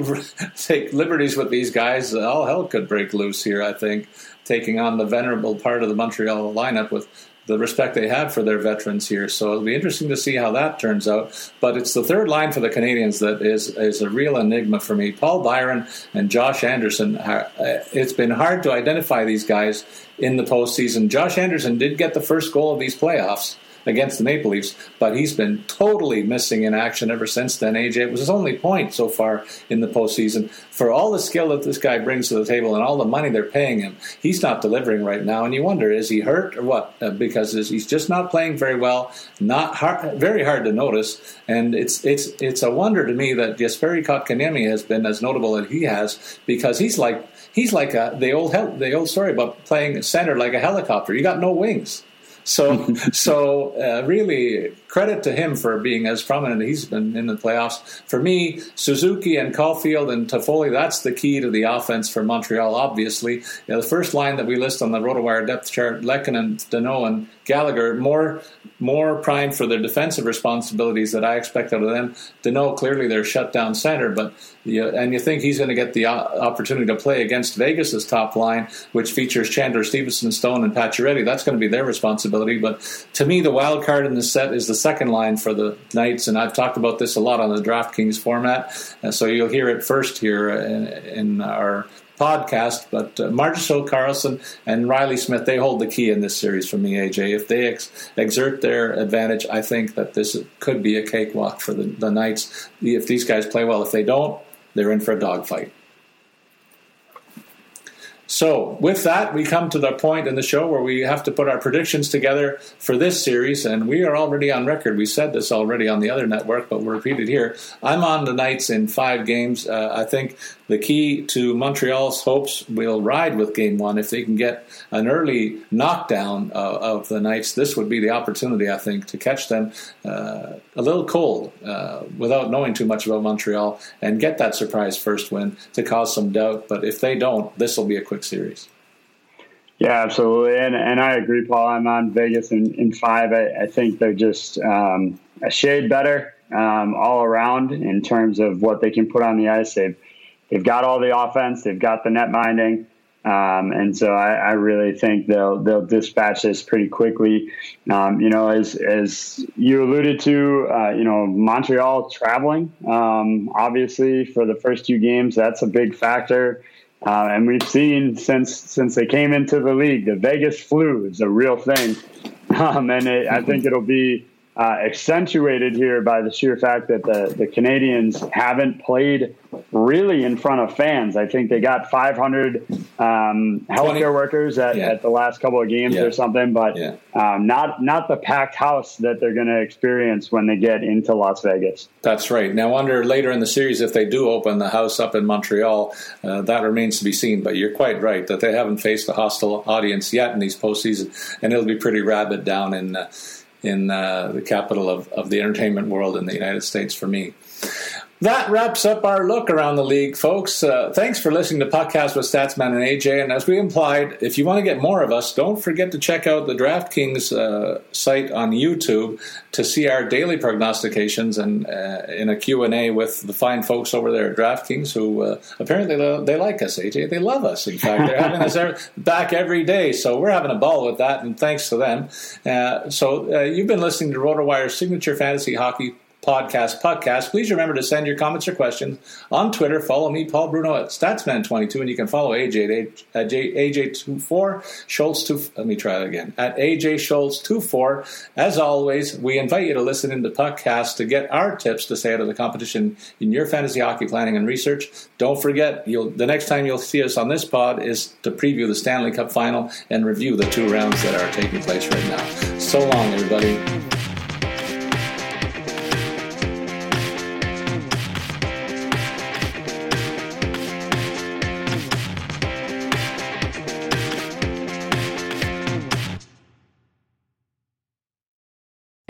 S1: take liberties with these guys, all hell could break loose here. I think taking on the venerable part of the Montreal lineup with the respect they have for their veterans here. So it'll be interesting to see how that turns out. But it's the third line for the Canadiens that is is a real enigma for me. Paul Byron and Josh Anderson. Uh, it's been hard to identify these guys in the postseason. Josh Anderson did get the first goal of these playoffs against the Maple Leafs, but he's been totally missing in action ever since then. AJ, it was his only point so far in the postseason. For all the skill that this guy brings to the table and all the money they're paying him, he's not delivering right now. And you wonder, is he hurt or what? Uh, because he's just not playing very well. Not hard, very hard to notice, and it's it's it's a wonder to me that Jesperi Kotkaniemi has been as notable as he has because he's like he's like a, the old the old story about playing center like a helicopter. You got no wings. So, so uh, really, credit to him for being as prominent he's been in the playoffs. For me, Suzuki and Caufield and Toffoli, that's the key to the offense for Montreal, obviously. You know, the first line that we list on the RotoWire depth chart, Lehkonen, Danault, and Gallagher, more more primed for their defensive responsibilities that I expect out of them. Danault, clearly their shutdown center, but you, and you think he's going to get the opportunity to play against Vegas's top line, which features Chandler Stephenson, Stone, and Pacioretty. That's going to be their responsibility. But to me, the wild card in the set is the second line for the Knights, and I've talked about this a lot on the DraftKings format, and so you'll hear it first here in, in our podcast. But uh, Marchessault Karlsson and Riley Smith, they hold the key in this series for me, AJ. If they ex- exert their advantage, I think that this could be a cakewalk for the, the Knights. If these guys play well, if they don't, they're in for a dogfight. So, with that, we come to the point in the show where we have to put our predictions together for this series, and we are already on record. We said this already on the other network, but we'll repeat it here. I'm on the Knights in five games. Uh, I think the key to Montreal's hopes will ride with game one. If they can get an early knockdown uh, of the Knights, this would be the opportunity, I think, to catch them uh, a little cold uh, without knowing too much about Montreal and get that surprise first win to cause some doubt. But if they don't, this will be a quick Series.
S2: Yeah, absolutely, and and I agree, Paul. I'm on Vegas in, in five. I, I think they're just um, a shade better um, all around in terms of what they can put on the ice. They've they've got all the offense, they've got the net minding, um, and so I, I, really think they'll they'll dispatch this pretty quickly. Um, you know, as as you alluded to, uh, you know, Montreal traveling, um, obviously for the first two games, that's a big factor. Uh, and we've seen since since they came into the league, the Vegas flu is a real thing, um, and it, I think it'll be uh, accentuated here by the sheer fact that the, the Canadiens haven't played really in front of fans. I think they got 500 um, healthcare 20, workers at, yeah. at, the last couple of games yeah. or something, but yeah. um, not not the packed house that they're going to experience when they get into Las Vegas.
S1: That's right. Now, under later in the series if they do open the house up in Montreal. Uh, that remains to be seen. But you're quite right that they haven't faced a hostile audience yet in these postseason, and it'll be pretty rabid down in. Uh, in uh, the capital of, of the entertainment world in the United States for me. That wraps up our look around the league, folks. Uh, thanks for listening to Podcast with Statsman and AJ. And as we implied, if you want to get more of us, don't forget to check out the DraftKings uh, site on YouTube to see our daily prognostications and uh, in a Q&A with the fine folks over there at DraftKings who uh, apparently they like us, AJ. They love us, in fact. They're having us back every day. So we're having a ball with that, and thanks to them. Uh, so uh, you've been listening to RotoWire's Signature Fantasy Hockey podcast podcast. Please remember to send your comments or questions on Twitter. Follow me, Paul Bruno at Statsman22, and you can follow AJ at AJ24 Schultz. Let me try it again at AJ Schultz 24. As always, we invite you to listen in the podcast to get our tips to stay out of the competition in your fantasy hockey planning and research. Don't forget, the next time you'll see us on this pod is to preview the Stanley Cup final and review the two rounds that are taking place right now. So long, everybody.